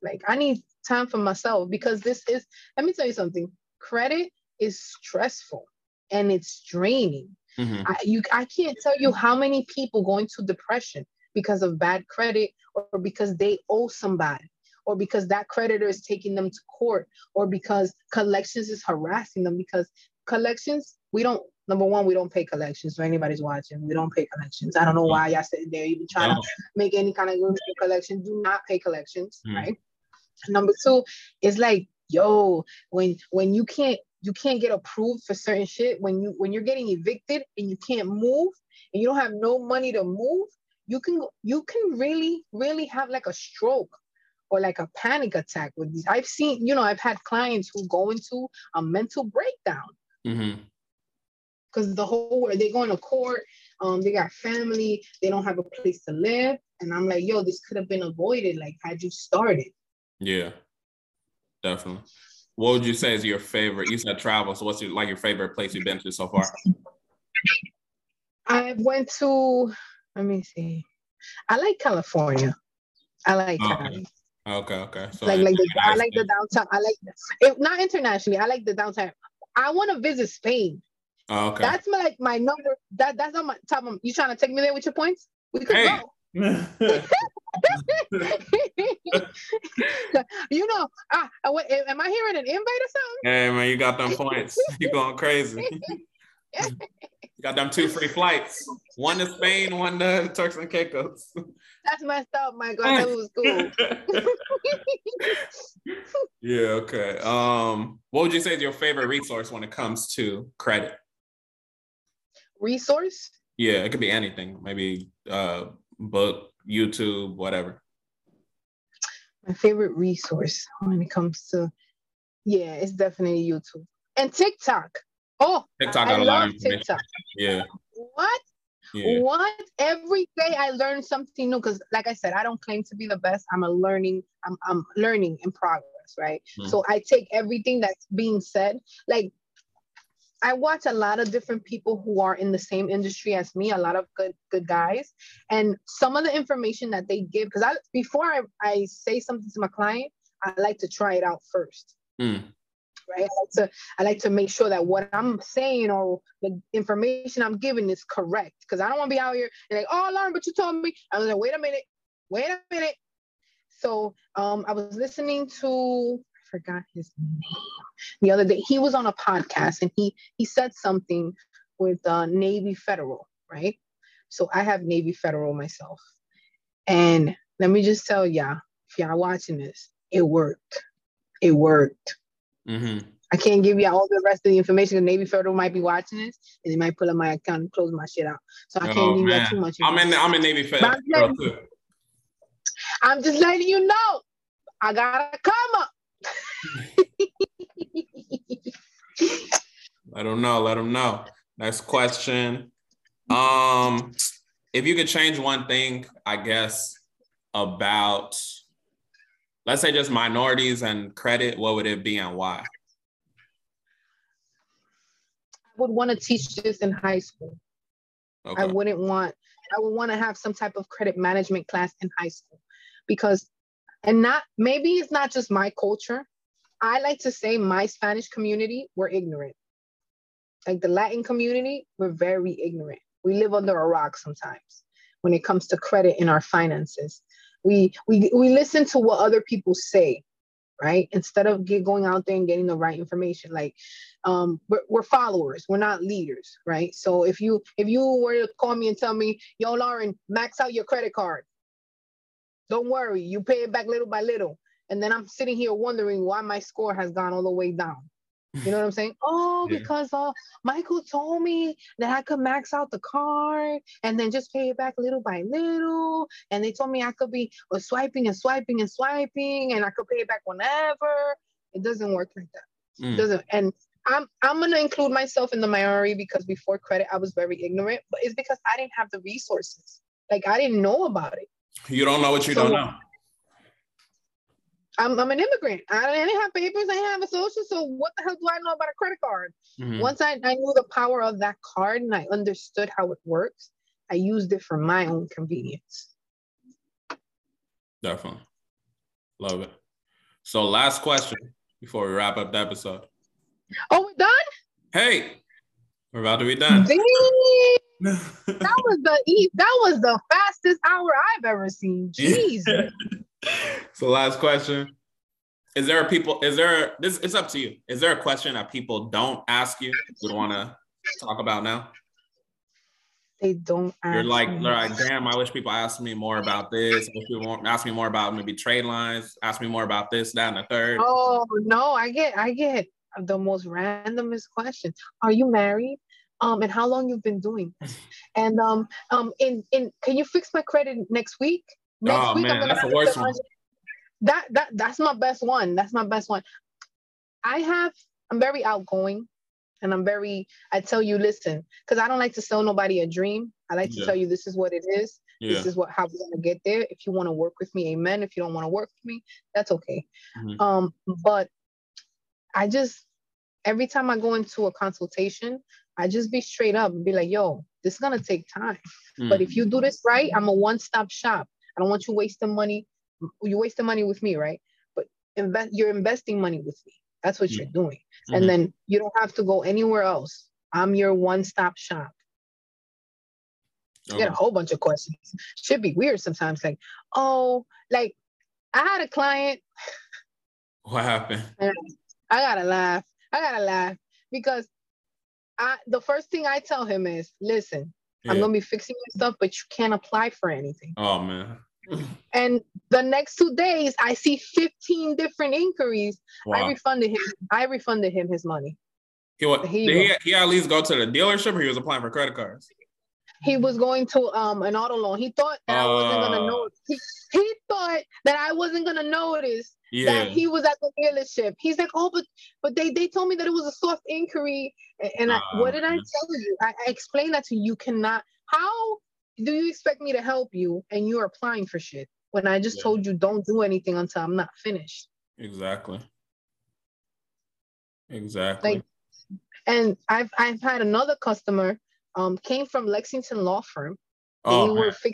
like I need time for myself because this is let me tell you something. Credit is stressful and it's draining. Mhm. I, you I can't tell you how many people go into depression because of bad credit or because they owe somebody or because that creditor is taking them to court or because collections is harassing them because collections we don't number one we don't pay collections so anybody's watching we don't pay collections i don't know why y'all sitting there even trying No. to make any kind of collection do not pay collections Mm. right number two it's like yo when when you can't you can't get approved for certain shit when you when you're getting evicted and you can't move and you don't have no money to move you can go- you can really really have like a stroke or like a panic attack with these i've seen you know i've had clients who go into a mental breakdown Mhm. because the whole they're going to court um they got family they don't have a place to live and i'm like yo this could have been avoided like had you started Yeah. Definitely. What would you say is your favorite? You said travel. So what's your like your favorite place you've been to so far? i went to let me see i like california i like Oh, Cali. Okay, okay. Okay. So like like the, I like the downtown. I like it, not internationally. I like the downtown. I want to visit Spain. Oh, okay. That's my like my number. That that's on my top. Of, you trying to take me there with your points? We could Hey. go. *laughs* *laughs* you know, ah, wait, am I hearing an invite or something? hey man, you got them points. *laughs* You going crazy. you got them two free flights. One to Spain, one to Turks and Caicos. That's messed up, Michael. I thought it was cool. *laughs* yeah, okay. Um, what would you say is your favorite resource when it comes to credit? Resource? Yeah, it could be anything. Maybe uh book, YouTube, whatever. My favorite resource when it comes to, yeah, it's definitely YouTube and TikTok. Oh, TikTok I got a lot love. TikTok. Yeah, What? Yeah. What? Every day I learn something new because, like I said, I don't claim to be the best. I'm a learning. I'm I'm learning in progress, right? Mhm. So I take everything that's being said. Like I watch a lot of different people who are in the same industry as me. A lot of good good guys, and some of the information that they give because I before I, I say something to my client, I like to try it out first Mm. Right? I like to I like to make sure that what I'm saying or the information I'm giving is correct because I don't want to be out here and like, oh, Lauren, but you told me. I was like, wait a minute, wait a minute. So um, I was listening to I forgot his name the other day. He was on a podcast and he he said something with uh, Navy Federal, right? So I have Navy Federal myself, and let me just tell y'all, if y'all watching this, it worked. It worked. Hmm I can't give you all the rest of the information. The Navy Federal might be watching this, and they might pull up my account and close my shit out. So I can't Oh, give you too much. I'm in. I'm in Navy Fed But I'm Federal too. I'm just letting you know. I gotta come up. *laughs* Let them know. Let them know. Next question. Um, if you could change one thing, I guess about, let's say, just minorities and credit, what would it be and why? I would want to teach this in high school. I wouldn't want. I would want to have some type of credit management class in high school, because, and not maybe it's not just my culture. I like to say my Spanish community we're ignorant. Like the Latin community, we're very ignorant. We live under a rock sometimes when it comes to credit in our finances. We we we listen to what other people say, right? Instead of get, going out there and getting the right information. Like um we're, we're followers we're not leaders right so if you if you were to call me and tell me yo lauren max out your credit card don't worry you pay it back little by little and then i'm sitting here wondering why my score has gone all the way down You know what I'm *laughs* saying? Oh, yeah. because uh, Michael told me that I could max out the card and then just pay it back little by little. And they told me I could be uh, swiping and swiping and swiping and I could pay it back whenever. It doesn't work like that. Mm. It doesn't. And I'm I'm gonna include myself in the minority because before credit I was very ignorant, but it's because I didn't have the resources. Like I didn't know about it. You don't know what you so, don't know. I'm, I'm an immigrant. I didn't have papers. I didn't have a social. So what the hell do I know about a credit card? Mm-hmm. Once I, I knew the power of that card and I understood how it works, I used it for my own convenience. Definitely. Love it. So last question before we wrap up the episode. Oh, we're done? Hey, we're about to be done. *laughs* that was the that was the fastest hour I've ever seen. Jesus. So last question. Is there a people, is there this it's up to you. Is there a question that people don't ask you would want to talk about now? They don't You're like, me. like, damn, I wish people asked me more about this. I wish people ask me more about maybe trade lines, ask me more about this, that, and the third. Oh no, I get I get the most randomest questions. Are you married? Um, and how long you've been doing this? *laughs* And um, um, in in can you fix my credit next week? Next oh week, man, that's the worst one. That that that's my best one. That's my best one. I have. I'm very outgoing, and I'm very. I tell you, listen, because I don't like to sell nobody a dream. I like to yeah. tell you this is what it is. Yeah. This is what how we're gonna get there. If you want to work with me, amen. If you don't want to work with me, that's okay. Mm-hmm. Um, but I just every time I go into a consultation, I just be straight up and be like, yo, this is gonna take time. Mm. But if you do this right, I'm a one-stop shop. I don't want you wasting money. You waste the money with me, right? But invest you're investing money with me. That's what you're doing. Mm-hmm. And then you don't have to go anywhere else. I'm your one-stop shop. Oh. Get a whole bunch of questions. Should be weird sometimes. Like, oh, like I had a client. What happened? *laughs* I gotta laugh. I gotta laugh because I the first thing I tell him is, listen, yeah. I'm gonna be fixing your stuff, but you can't apply for anything. Oh man. And the next two days, I see 15 different inquiries. Wow. I refunded him. I refunded him his money. He, what, did he, he at least go to the dealership, or he was applying for credit cards? He was going to um an auto loan. He thought that uh, I wasn't gonna uh. know. He, he thought that I wasn't gonna notice yeah. that he was at the dealership. He's like, oh, but but they they told me that it was a soft inquiry. And I, uh, what did I tell you? I, I explained that to you. You cannot. How do you expect me to help you and you're applying for shit when I just yeah. told you don't do anything until I'm not finished? Exactly. Exactly. Like, and I've I've had another customer um came from Lexington law firm. Oh, they were fig-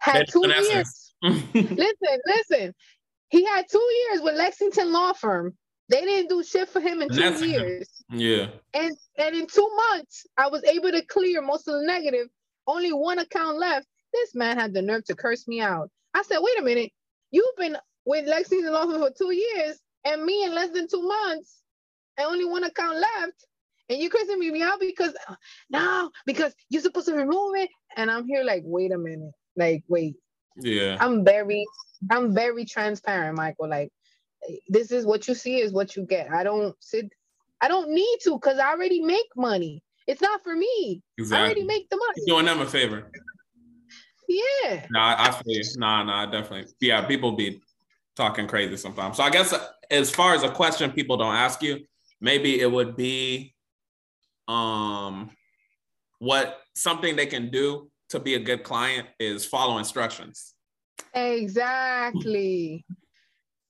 had two years. *laughs* listen, listen. He had two years with Lexington Law Firm. They didn't do shit for him in two That's, years. Yeah. And and in two months, I was able to clear most of the negative. Only one account left. This man had the nerve to curse me out. I said, wait a minute. You've been with Lexington Law Firm for two years and me in less than two months and only one account left. And you cursing me out because now because you're supposed to remove it. And I'm here like, wait a minute. Like, wait. Yeah. I'm very I'm very transparent, Michael. Like this is what you see is what you get. I don't sit I don't need to because I already make money. It's not for me. Exactly. I already make the money. You're doing them a favor. Yeah. No, I, feel you. No, no, definitely. Yeah, people be talking crazy sometimes. So I guess as far as a question people don't ask you, maybe it would be um what something they can do to be a good client is follow instructions. Exactly.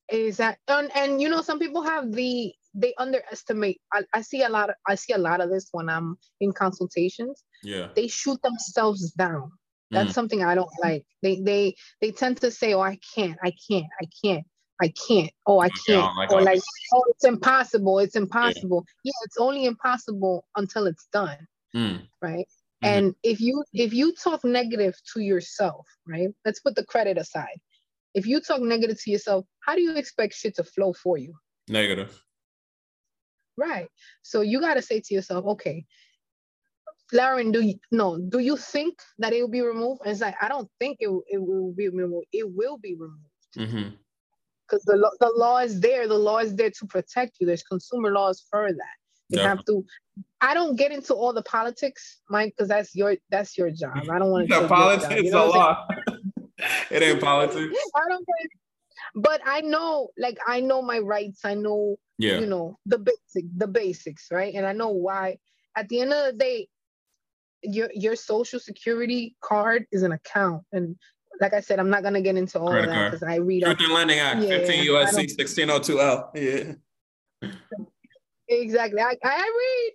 Exactly. And, and you know, some people have the they underestimate. I, I see a lot. Of, I see a lot of this when I'm in consultations. Yeah. They shoot themselves down. That's mm. something I don't like. They they they tend to say, "Oh, I can't. I can't. I can't. I can't. Oh, I can't." like or like, "Oh, it's impossible. It's impossible." Yeah, yeah it's only impossible until it's done. Mm. Right. Mm-hmm. And if you if you talk negative to yourself, right? Let's put the credit aside. If you talk negative to yourself, how do you expect shit to flow for you? Negative. Right. So you got to say to yourself, okay, Lauren, do you no? Do you think that it will be removed? And it's like I don't think it, it will be removed. It will be removed. Mm-hmm because the, the law is there. The law is there to protect you. There's consumer laws for that. You have to. I don't get into all the politics, Mike, because that's your that's your job. I don't want to. Politics you know a lot. *laughs* it ain't politics. *laughs* I don't get but I know, like, I know my rights. I know, yeah. you know, the basic, the basics, right? And I know why. At the end of the day, your your social security card is an account, and like I said, I'm not gonna get into all Credit of that because I read. Truth in Lending Act, yeah, 15 USC 1602L. Yeah. Exactly. I, I read.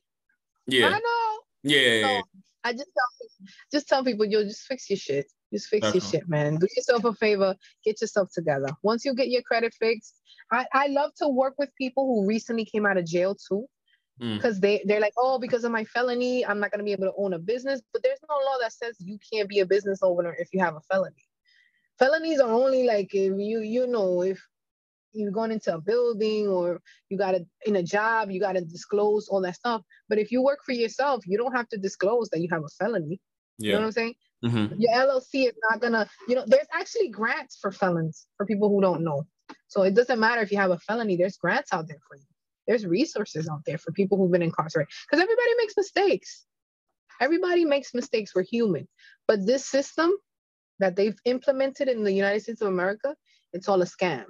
Yeah. I know. Yeah. So I just tell just tell people you'll just fix your shit. Just fix Definitely. your shit, man. Do yourself a favor. Get yourself together. Once you get your credit fixed, I, I love to work with people who recently came out of jail too. Because mm. they, they're like, oh, because of my felony, I'm not going to be able to own a business. But there's no law that says you can't be a business owner if you have a felony. Felonies are only like if you, you know, if you're going into a building or you got to in a job you got to disclose all that stuff but if you work for yourself you don't have to disclose that you have a felony yeah. you know what i'm saying mm-hmm. your llc is not gonna you know there's actually grants for felons for people who don't know. So it doesn't matter if you have a felony there's grants out there for you. There's resources out there for people who've been incarcerated. Because everybody makes mistakes. Everybody makes mistakes. We're human. But this system that they've implemented in the united states of america it's all a scam.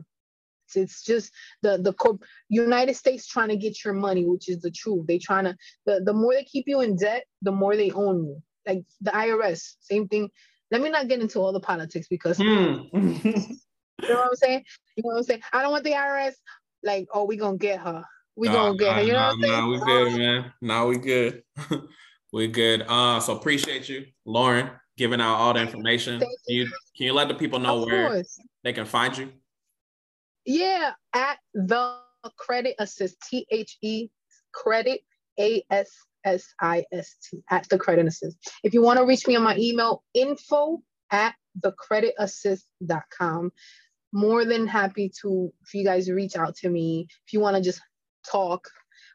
It's just the the corp- United States trying to get your money, which is the truth. They trying to the the more they keep you in debt, the more they own you. Like the IRS, same thing. Let me not get into all the politics because mm. *laughs* you know what I'm saying. You know what I'm saying. I don't want the IRS like, oh, we gonna get her. We nah, gonna get nah, her. You know nah, what I'm saying? Nah, we good, man. Now we good. we good. Uh, so appreciate you, Lauren, giving out all the information. Can you can you let the people know where they can find you? Yeah, at the credit assist, T H E credit A S S I S T, at the credit assist. If you want to reach me on my email, info at thecreditassist.com. More than happy to, if you guys reach out to me, if you want to just talk,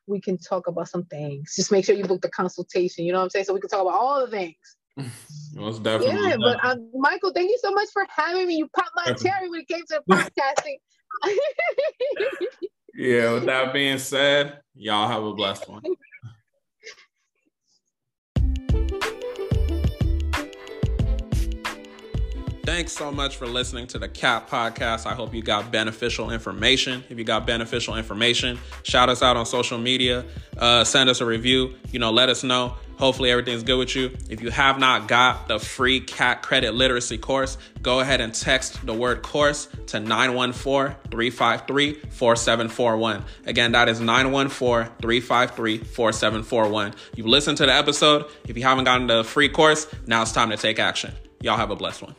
we can talk about some things. Just make sure you book the consultation, you know what I'm saying? So we can talk about all the things. *laughs* Most definitely. Yeah, but um, Michael, thank you so much for having me. You popped my cherry when it came to podcasting. *laughs* yeah, with that being said, y'all have a blessed one. *laughs* Thanks so much for listening to the CAT podcast. I hope you got beneficial information. If you got beneficial information, shout us out on social media, uh, send us a review, you know, let us know. Hopefully, everything's good with you. If you have not got the free CAT credit literacy course, go ahead and text the word course to 914 353 4741. Again, that is 914 353 4741. You've listened to the episode. If you haven't gotten the free course, now it's time to take action. Y'all have a blessed one.